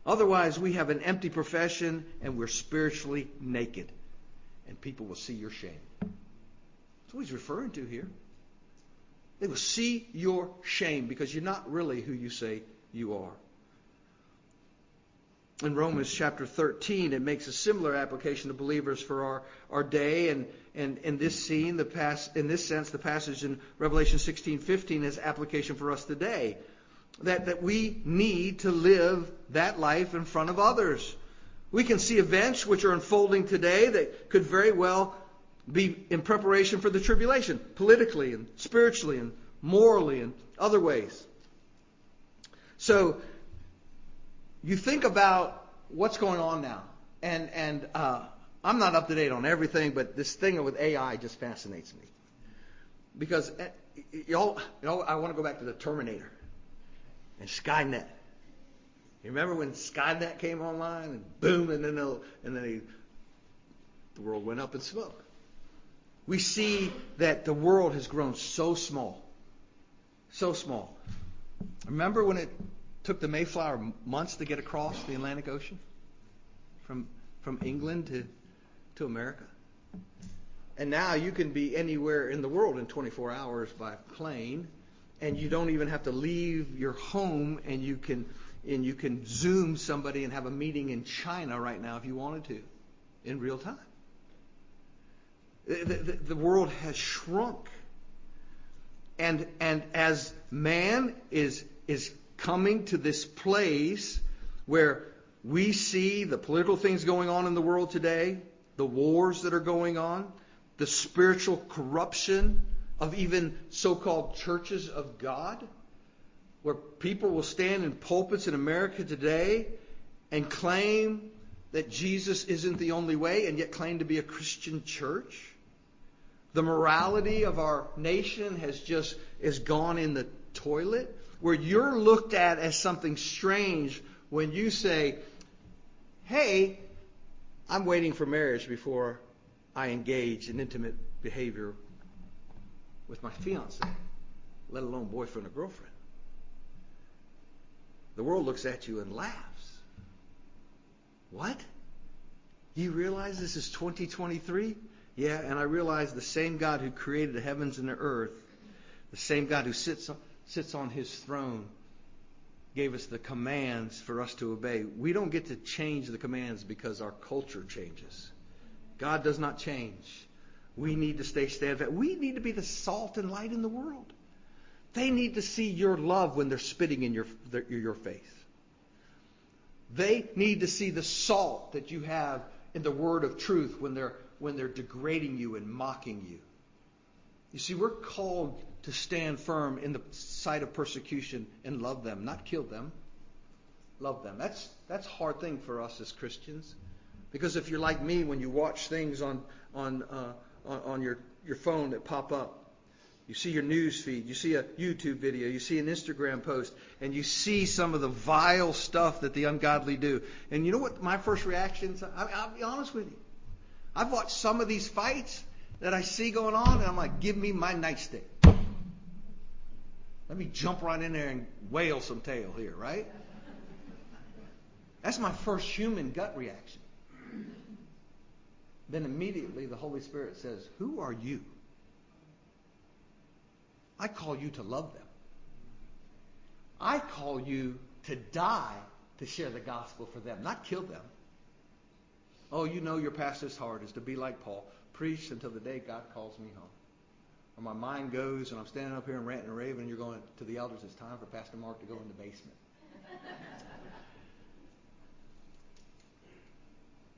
Otherwise, we have an empty profession and we're spiritually naked. And people will see your shame. That's what he's referring to here. They will see your shame because you're not really who you say you are. In Romans chapter 13, it makes a similar application to believers for our, our day. And, and in this scene, the pass, in this sense, the passage in Revelation 16:15 is application for us today. That, that we need to live that life in front of others. We can see events which are unfolding today that could very well be in preparation for the tribulation, politically and spiritually and morally and other ways. So you think about what's going on now, and and uh, I'm not up to date on everything, but this thing with AI just fascinates me because eh, y'all, you know, I want to go back to the Terminator and Skynet. You remember when Skynet came online and boom, and then and then he, the world went up in smoke. We see that the world has grown so small, so small. Remember when it took the Mayflower months to get across the Atlantic Ocean from from England to to America. And now you can be anywhere in the world in 24 hours by plane, and you don't even have to leave your home, and you can and you can zoom somebody and have a meeting in China right now if you wanted to, in real time. The, the, the world has shrunk, and and as man is is coming to this place where we see the political things going on in the world today, the wars that are going on, the spiritual corruption of even so called churches of God, where people will stand in pulpits in America today and claim that Jesus isn't the only way and yet claim to be a Christian church. The morality of our nation has just is gone in the toilet where you're looked at as something strange when you say, hey, I'm waiting for marriage before I engage in intimate behavior with my fiance, let alone boyfriend or girlfriend. The world looks at you and laughs. What? You realize this is 2023? Yeah, and I realize the same God who created the heavens and the earth, the same God who sits sits on his throne gave us the commands for us to obey. We don't get to change the commands because our culture changes. God does not change. We need to stay steadfast. We need to be the salt and light in the world. They need to see your love when they're spitting in your, their, your face. They need to see the salt that you have in the word of truth when they're, when they're degrading you and mocking you. You see, we're called to stand firm in the sight of persecution and love them, not kill them. Love them. That's that's a hard thing for us as Christians, because if you're like me, when you watch things on on uh, on, on your your phone that pop up, you see your news feed, you see a YouTube video, you see an Instagram post, and you see some of the vile stuff that the ungodly do. And you know what my first reaction is? I'll be honest with you. I've watched some of these fights that I see going on, and I'm like, give me my nightstick. Let me jump right in there and wail some tail here, right? That's my first human gut reaction. Then immediately the Holy Spirit says, Who are you? I call you to love them. I call you to die to share the gospel for them, not kill them. Oh, you know your pastor's heart is to be like Paul, preach until the day God calls me home or my mind goes and I'm standing up here and ranting and raving, and you're going to the elders, it's time for Pastor Mark to go in the basement.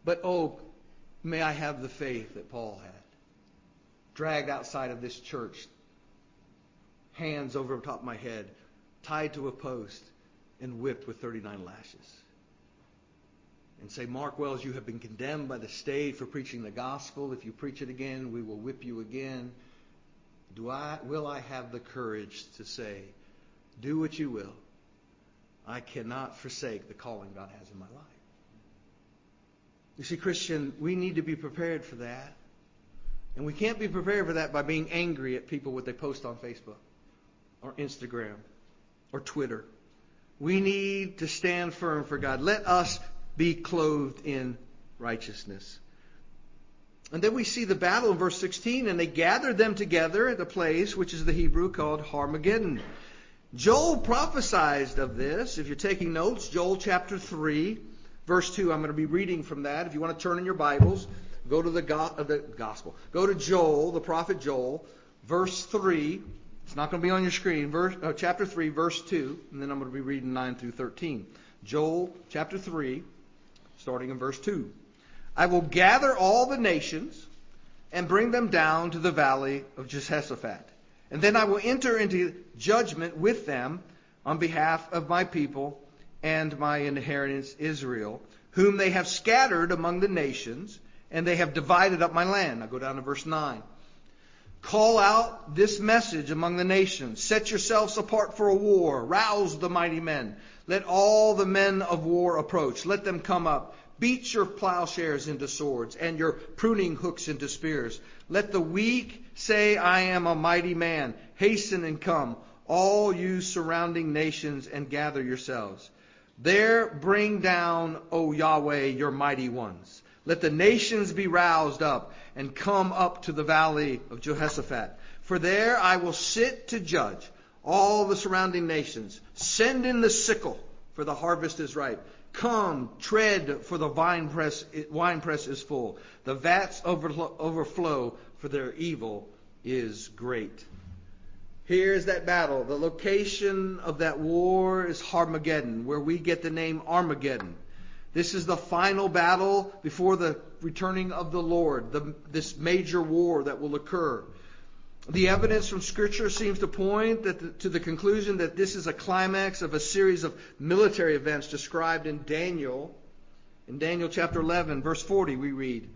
but oh, may I have the faith that Paul had. Dragged outside of this church, hands over top of my head, tied to a post, and whipped with 39 lashes. And say, Mark Wells, you have been condemned by the state for preaching the gospel. If you preach it again, we will whip you again. Do I, will I have the courage to say, do what you will? I cannot forsake the calling God has in my life. You see, Christian, we need to be prepared for that. And we can't be prepared for that by being angry at people what they post on Facebook or Instagram or Twitter. We need to stand firm for God. Let us be clothed in righteousness. And then we see the battle in verse 16, and they gathered them together at a place which is the Hebrew called Harmageddon. Joel prophesied of this. If you're taking notes, Joel chapter 3, verse 2. I'm going to be reading from that. If you want to turn in your Bibles, go to the, go- uh, the Gospel. Go to Joel, the prophet Joel, verse 3. It's not going to be on your screen. Verse, uh, chapter 3, verse 2. And then I'm going to be reading 9 through 13. Joel chapter 3, starting in verse 2. I will gather all the nations and bring them down to the valley of Jehoshaphat. And then I will enter into judgment with them on behalf of my people and my inheritance Israel, whom they have scattered among the nations, and they have divided up my land. Now go down to verse 9. Call out this message among the nations. Set yourselves apart for a war. Rouse the mighty men. Let all the men of war approach. Let them come up. Beat your plowshares into swords and your pruning hooks into spears. Let the weak say, I am a mighty man. Hasten and come, all you surrounding nations, and gather yourselves. There bring down, O Yahweh, your mighty ones. Let the nations be roused up and come up to the valley of Jehoshaphat. For there I will sit to judge all the surrounding nations. Send in the sickle, for the harvest is ripe. Come, tread, for the wine press, wine press is full. The vats overflow, for their evil is great. Here's that battle. The location of that war is Harmageddon, where we get the name Armageddon. This is the final battle before the returning of the Lord, the, this major war that will occur. The evidence from Scripture seems to point the, to the conclusion that this is a climax of a series of military events described in Daniel. In Daniel chapter 11, verse 40, we read,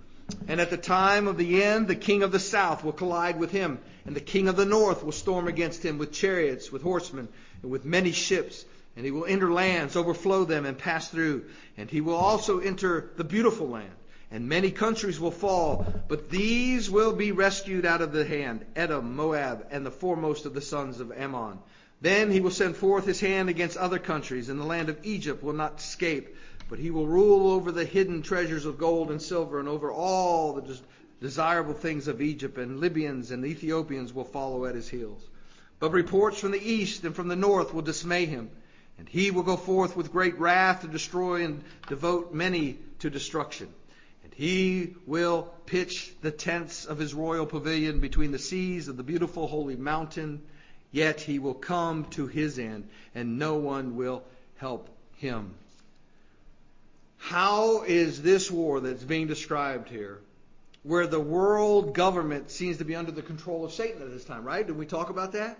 And at the time of the end, the king of the south will collide with him, and the king of the north will storm against him with chariots, with horsemen, and with many ships. And he will enter lands, overflow them, and pass through. And he will also enter the beautiful land and many countries will fall, but these will be rescued out of the hand Edom, Moab, and the foremost of the sons of Ammon. Then he will send forth his hand against other countries, and the land of Egypt will not escape, but he will rule over the hidden treasures of gold and silver, and over all the desirable things of Egypt, and Libyans and Ethiopians will follow at his heels. But reports from the east and from the north will dismay him, and he will go forth with great wrath to destroy and devote many to destruction. He will pitch the tents of his royal pavilion between the seas of the beautiful holy mountain, yet he will come to his end, and no one will help him. How is this war that's being described here, where the world government seems to be under the control of Satan at this time, right? Did we talk about that?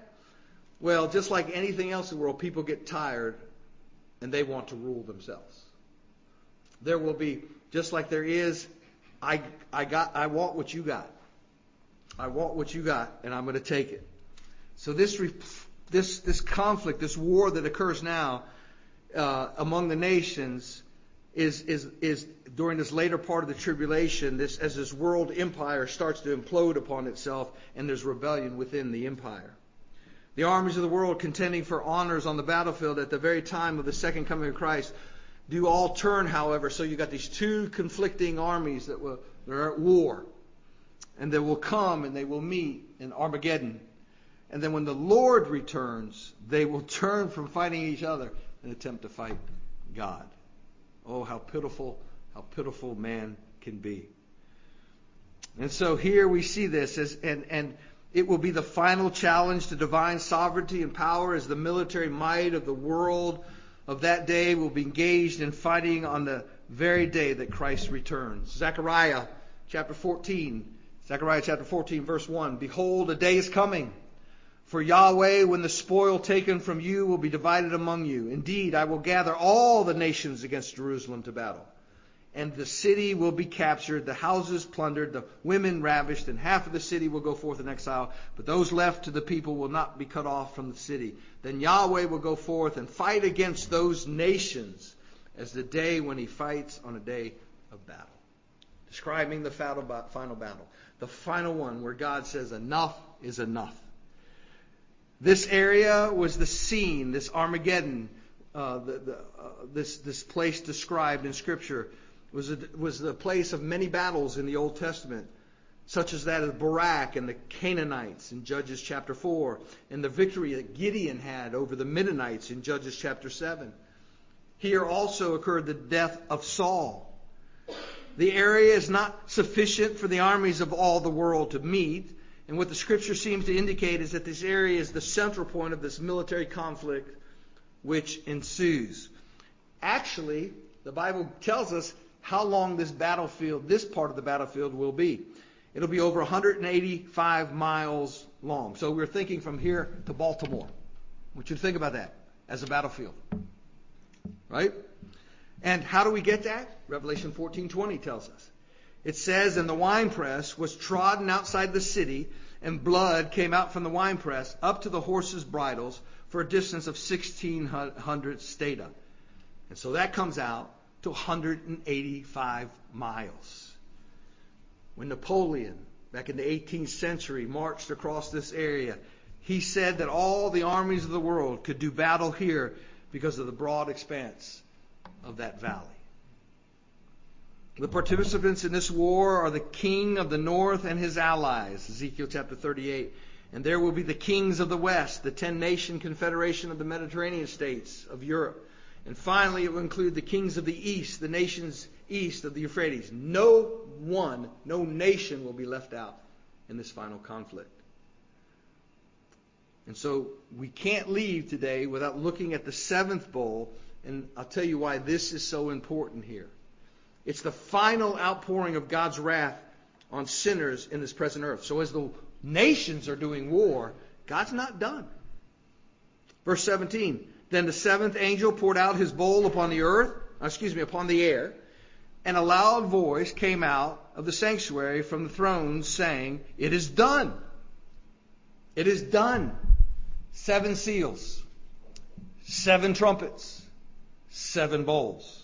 Well, just like anything else in the world, people get tired and they want to rule themselves. There will be just like there is, I, I got, I want what you got. I want what you got, and I'm going to take it. So this, this, this conflict, this war that occurs now uh, among the nations, is, is, is during this later part of the tribulation, this, as this world empire starts to implode upon itself, and there's rebellion within the empire. The armies of the world contending for honors on the battlefield at the very time of the second coming of Christ do all turn, however. So you've got these two conflicting armies that, will, that are at war. And they will come and they will meet in Armageddon. And then when the Lord returns, they will turn from fighting each other and attempt to fight God. Oh, how pitiful, how pitiful man can be. And so here we see this as, and, and it will be the final challenge to divine sovereignty and power as the military might of the world of that day will be engaged in fighting on the very day that Christ returns. Zechariah chapter 14. Zechariah chapter 14 verse 1. Behold, a day is coming For Yahweh, when the spoil taken from you will be divided among you. Indeed, I will gather all the nations against Jerusalem to battle. And the city will be captured, the houses plundered, the women ravished, and half of the city will go forth in exile. But those left to the people will not be cut off from the city. Then Yahweh will go forth and fight against those nations as the day when he fights on a day of battle. Describing the final battle. The final one where God says, enough is enough. This area was the scene, this Armageddon, uh, the, the, uh, this, this place described in Scripture was, a, was the place of many battles in the Old Testament, such as that of Barak and the Canaanites in Judges chapter 4, and the victory that Gideon had over the Midianites in Judges chapter 7. Here also occurred the death of Saul. The area is not sufficient for the armies of all the world to meet, and what the scripture seems to indicate is that this area is the central point of this military conflict which ensues. Actually, the Bible tells us how long this battlefield, this part of the battlefield, will be. It'll be over 185 miles long. So we're thinking from here to Baltimore. I want you to think about that as a battlefield. Right? And how do we get that? Revelation 14:20 tells us. It says, And the winepress was trodden outside the city, and blood came out from the winepress up to the horses' bridles for a distance of 1,600 stadia. And so that comes out to 185 miles. When Napoleon, back in the 18th century, marched across this area, he said that all the armies of the world could do battle here because of the broad expanse of that valley. The participants in this war are the king of the north and his allies, Ezekiel chapter 38. And there will be the kings of the west, the ten nation confederation of the Mediterranean states of Europe. And finally, it will include the kings of the east, the nations east of the Euphrates. No one, no nation will be left out in this final conflict. And so we can't leave today without looking at the seventh bowl, and I'll tell you why this is so important here. It's the final outpouring of God's wrath on sinners in this present earth. So as the nations are doing war, God's not done. Verse 17. Then the seventh angel poured out his bowl upon the earth, uh, excuse me, upon the air, and a loud voice came out of the sanctuary from the throne saying, It is done. It is done. Seven seals, seven trumpets, seven bowls.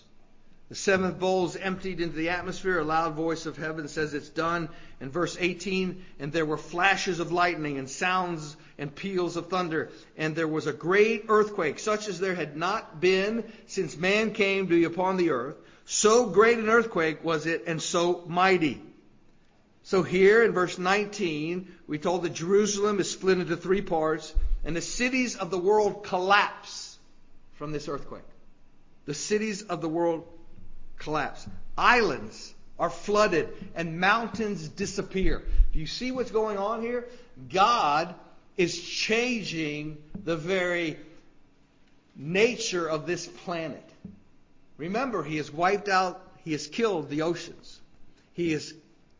The seventh bowl is emptied into the atmosphere. A loud voice of heaven says it's done. In verse 18, and there were flashes of lightning and sounds and peals of thunder. And there was a great earthquake, such as there had not been since man came to be upon the earth. So great an earthquake was it and so mighty. So here in verse 19, we told that Jerusalem is split into three parts and the cities of the world collapse from this earthquake. The cities of the world collapse. Islands are flooded and mountains disappear. Do you see what's going on here? God is changing the very nature of this planet. Remember, He has wiped out, He has killed the oceans. He has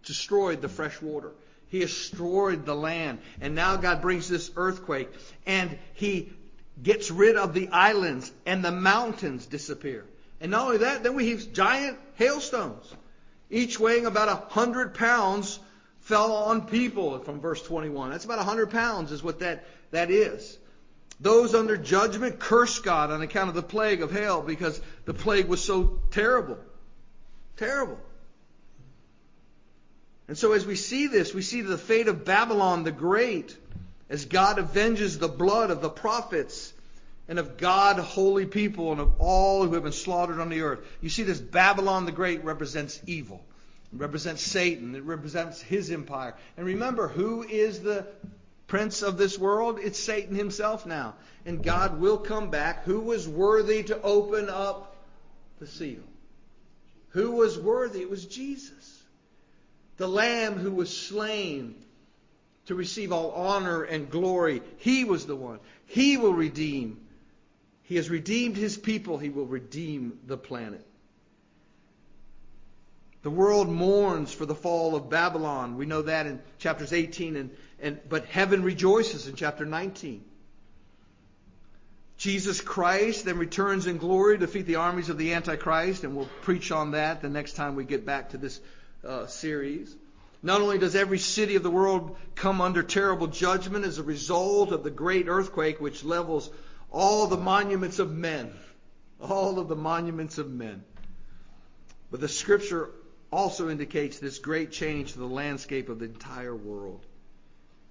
destroyed the fresh water. He has destroyed the land. And now God brings this earthquake and He gets rid of the islands and the mountains disappear. And not only that, then we have giant hailstones, each weighing about a hundred pounds, fell on people from verse 21. That's about a hundred pounds is what that, that is. Those under judgment curse God on account of the plague of hail because the plague was so terrible. Terrible. And so as we see this, we see the fate of Babylon the Great as God avenges the blood of the prophets and of God holy people and of all who have been slaughtered on the earth. You see, this Babylon the Great represents evil. It represents Satan. It represents his empire. And remember, who is the prince of this world? It's Satan himself now. And God will come back. Who was worthy to open up the seal? Who was worthy? It was Jesus. The Lamb who was slain to receive all honor and glory. He was the one. He will redeem he has redeemed his people. He will redeem the planet. The world mourns for the fall of Babylon. We know that in chapters 18 and, and but heaven rejoices in chapter 19. Jesus Christ then returns in glory to defeat the armies of the Antichrist, and we'll preach on that the next time we get back to this uh, series. Not only does every city of the world come under terrible judgment as a result of the great earthquake which levels all the monuments of men, all of the monuments of men, but the scripture also indicates this great change to the landscape of the entire world.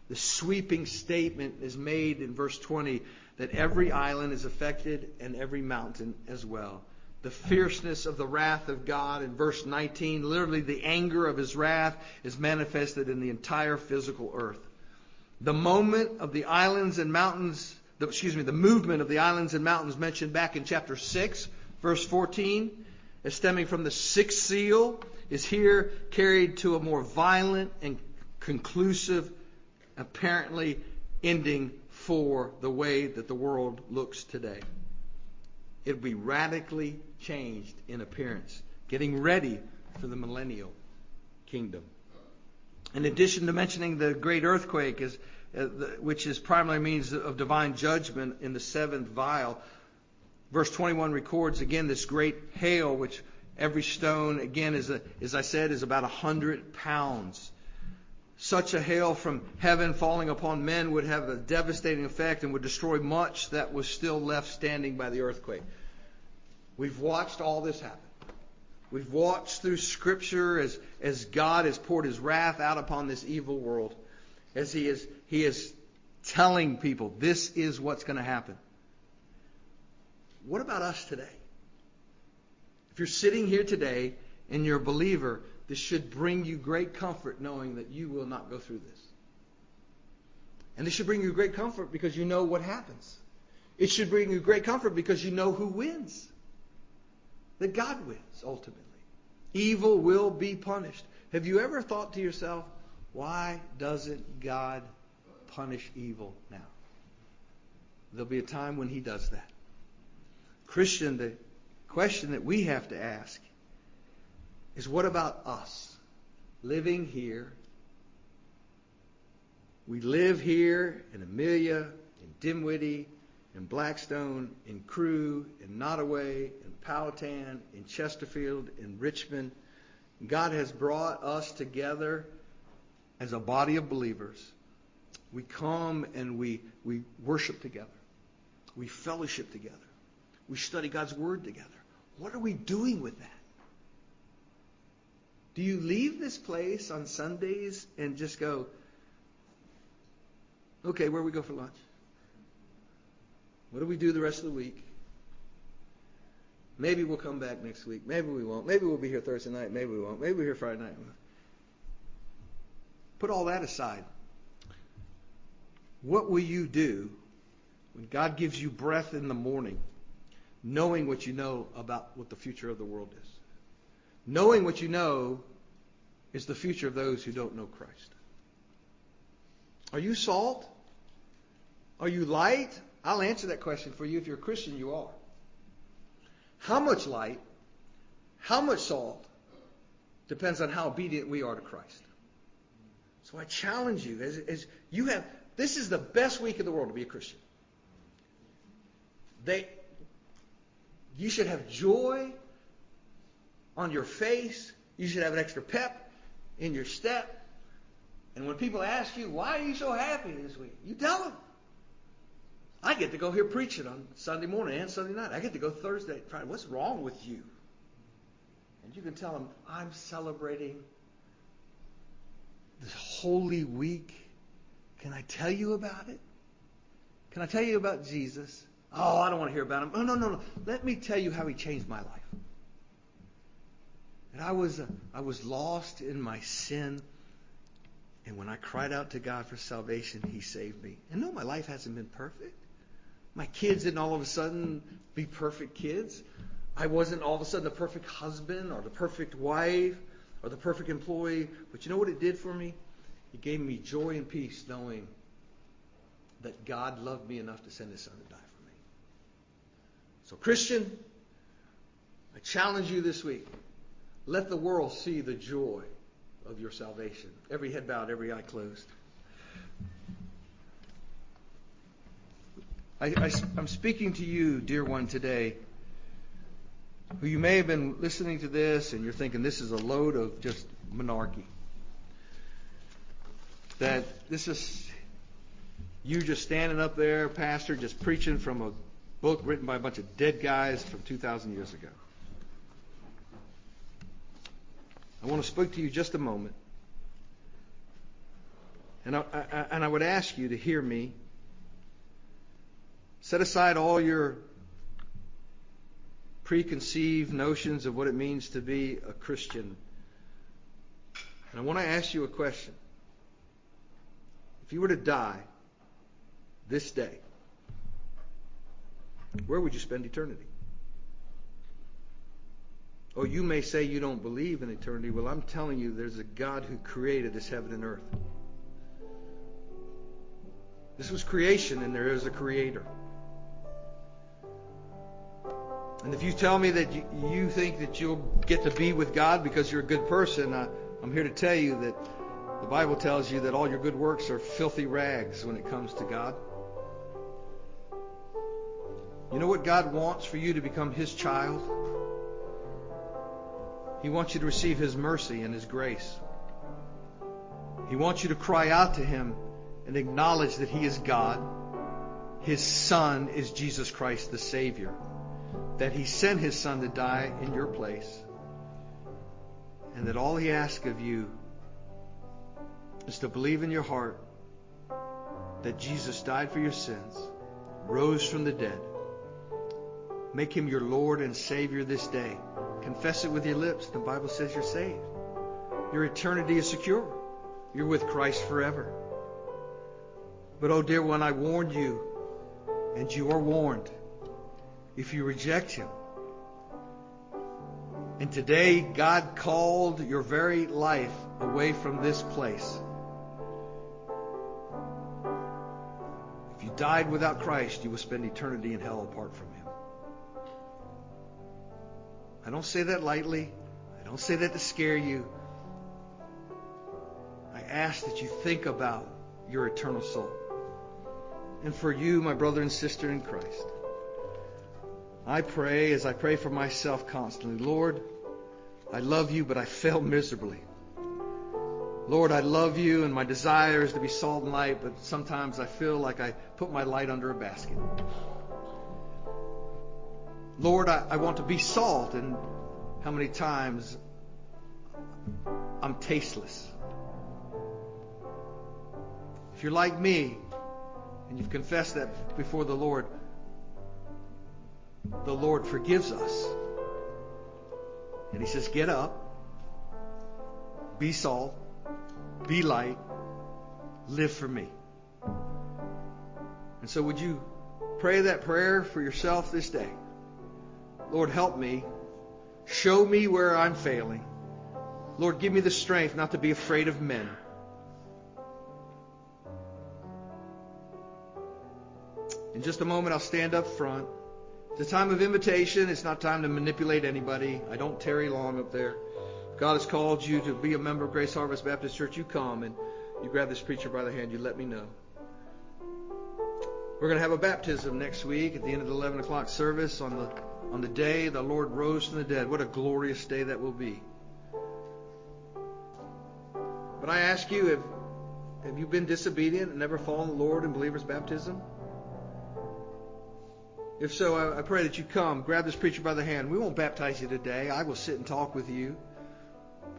The sweeping statement is made in verse 20 that every island is affected and every mountain as well. The fierceness of the wrath of God in verse 19, literally the anger of his wrath, is manifested in the entire physical earth. The moment of the islands and mountains, the, excuse me, the movement of the islands and mountains mentioned back in chapter 6, verse 14, as stemming from the sixth seal, is here carried to a more violent and conclusive, apparently ending for the way that the world looks today. It will be radically changed in appearance, getting ready for the millennial kingdom. In addition to mentioning the great earthquake, the, Uh, which is primarily means of divine judgment in the seventh vial, verse 21 records again this great hail, which every stone, again, is a, as I said, is about a hundred pounds. Such a hail from heaven falling upon men would have a devastating effect and would destroy much that was still left standing by the earthquake. We've watched all this happen. We've watched through Scripture as, as God has poured His wrath out upon this evil world, as He is, he is telling people this is what's going to happen. What about us today? If you're sitting here today and you're a believer, this should bring you great comfort knowing that you will not go through this. And this should bring you great comfort because you know what happens. It should bring you great comfort because you know who wins. That God wins, ultimately. Evil will be punished. Have you ever thought to yourself, why doesn't God punish evil now? There'll be a time when He does that. Christian, the question that we have to ask is what about us living here? We live here in Amelia, in Dinwiddie, in Blackstone, in Crewe, in Nottoway, in Powhatan, in Chesterfield, in Richmond. God has brought us together as a body of believers. We come and we, we worship together. We fellowship together. We study God's Word together. What are we doing with that? Do you leave this place on Sundays and just go, okay, where we go for lunch? What do we do the rest of the week? Maybe we'll come back next week. Maybe we won't. Maybe we'll be here Thursday night. Maybe we won't. Maybe we're here Friday night. Put all that aside. What will you do when God gives you breath in the morning, knowing what you know about what the future of the world is? Knowing what you know is the future of those who don't know Christ. Are you salt? Are you light? I'll answer that question for you. If you're a Christian, you are. How much light, how much salt, depends on how obedient we are to Christ. So I challenge you, as, as you have, this is the best week in the world to be a Christian. They, you should have joy on your face. You should have an extra pep in your step. And when people ask you, why are you so happy this week? You tell them. I get to go here preaching on Sunday morning and Sunday night. I get to go Thursday, Friday. What's wrong with you? And you can tell them, I'm celebrating this holy week. Can I tell you about it? Can I tell you about Jesus? Oh, I don't want to hear about him. Oh, no, no, no. Let me tell you how he changed my life. And I was, uh, I was lost in my sin. And when I cried out to God for salvation, He saved me. And no, my life hasn't been perfect. My kids didn't all of a sudden be perfect kids. I wasn't all of a sudden the perfect husband or the perfect wife or the perfect employee. But you know what it did for me? It gave me joy and peace knowing that God loved me enough to send his son to die for me. So, Christian, I challenge you this week. Let the world see the joy of your salvation. Every head bowed, every eye closed. I, am speaking to you, dear one, today, who you may have been listening to this and you're thinking this is a load of just monarchy. That this is you just standing up there, Pastor, just preaching from a book written by a bunch of dead guys from 2,000 years ago. I want to speak to you just a moment. And I, I, and I would ask you to hear me. Set aside all your preconceived notions of what it means to be a Christian. And I want to ask you a question. If you were to die this day, where would you spend eternity? Oh, you may say you don't believe in eternity. Well, I'm telling you, there's a God who created this heaven and earth. This was creation, and there is a creator. And if you tell me that you, you think that you'll get to be with God because you're a good person, uh, I'm here to tell you that the Bible tells you that all your good works are filthy rags when it comes to God. You know what God wants for you to become His child? He wants you to receive His mercy and His grace. He wants you to cry out to Him and acknowledge that He is God. His Son is Jesus Christ, the Savior. That He sent His Son to die in your place. And that all He asks of you is to believe in your heart that Jesus died for your sins, rose from the dead. Make Him your Lord and Savior this day. Confess it with your lips. The Bible says you're saved. Your eternity is secure. You're with Christ forever. But, oh, dear one, I warned you, and you are warned. If you reject Him, and today God called your very life away from this place. Died without Christ, you will spend eternity in hell apart from Him. I don't say that lightly. I don't say that to scare you. I ask that you think about your eternal soul. And for you, my brother and sister in Christ, I pray as I pray for myself constantly Lord, I love you, but I fail miserably. Lord, I love you, and my desire is to be salt and light, but sometimes I feel like I put my light under a basket. Lord, I, I want to be salt, and how many times I'm tasteless. If you're like me, and you've confessed that before the Lord, the Lord forgives us. And He says, Get up, be salt, be light, live for me. And so, would you pray that prayer for yourself this day? Lord, help me. Show me where I'm failing. Lord, give me the strength not to be afraid of men. In just a moment, I'll stand up front. It's a time of invitation. It's not time to manipulate anybody. I don't tarry long up there. God has called you to be a member of Grace Harvest Baptist Church. You come and you grab this preacher by the hand. You let me know. We're going to have a baptism next week at the end of the 11 o'clock service on the on the day the Lord rose from the dead. What a glorious day that will be. But I ask you, have, have you been disobedient and never fallen the Lord in believer's baptism? If so, I, I pray that you come, grab this preacher by the hand. We won't baptize you today. I will sit and talk with you.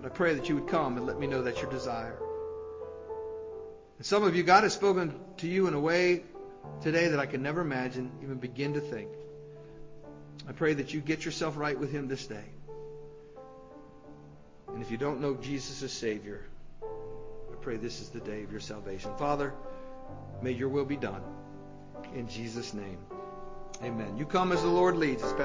But I pray that you would come and let me know that's your desire. And some of you, God has spoken to you in a way today that I can never imagine, even begin to think. I pray that you get yourself right with Him this day. And if you don't know Jesus as Savior, I pray this is the day of your salvation. Father, may your will be done. In Jesus' name, amen. You come as the Lord leads. Pastor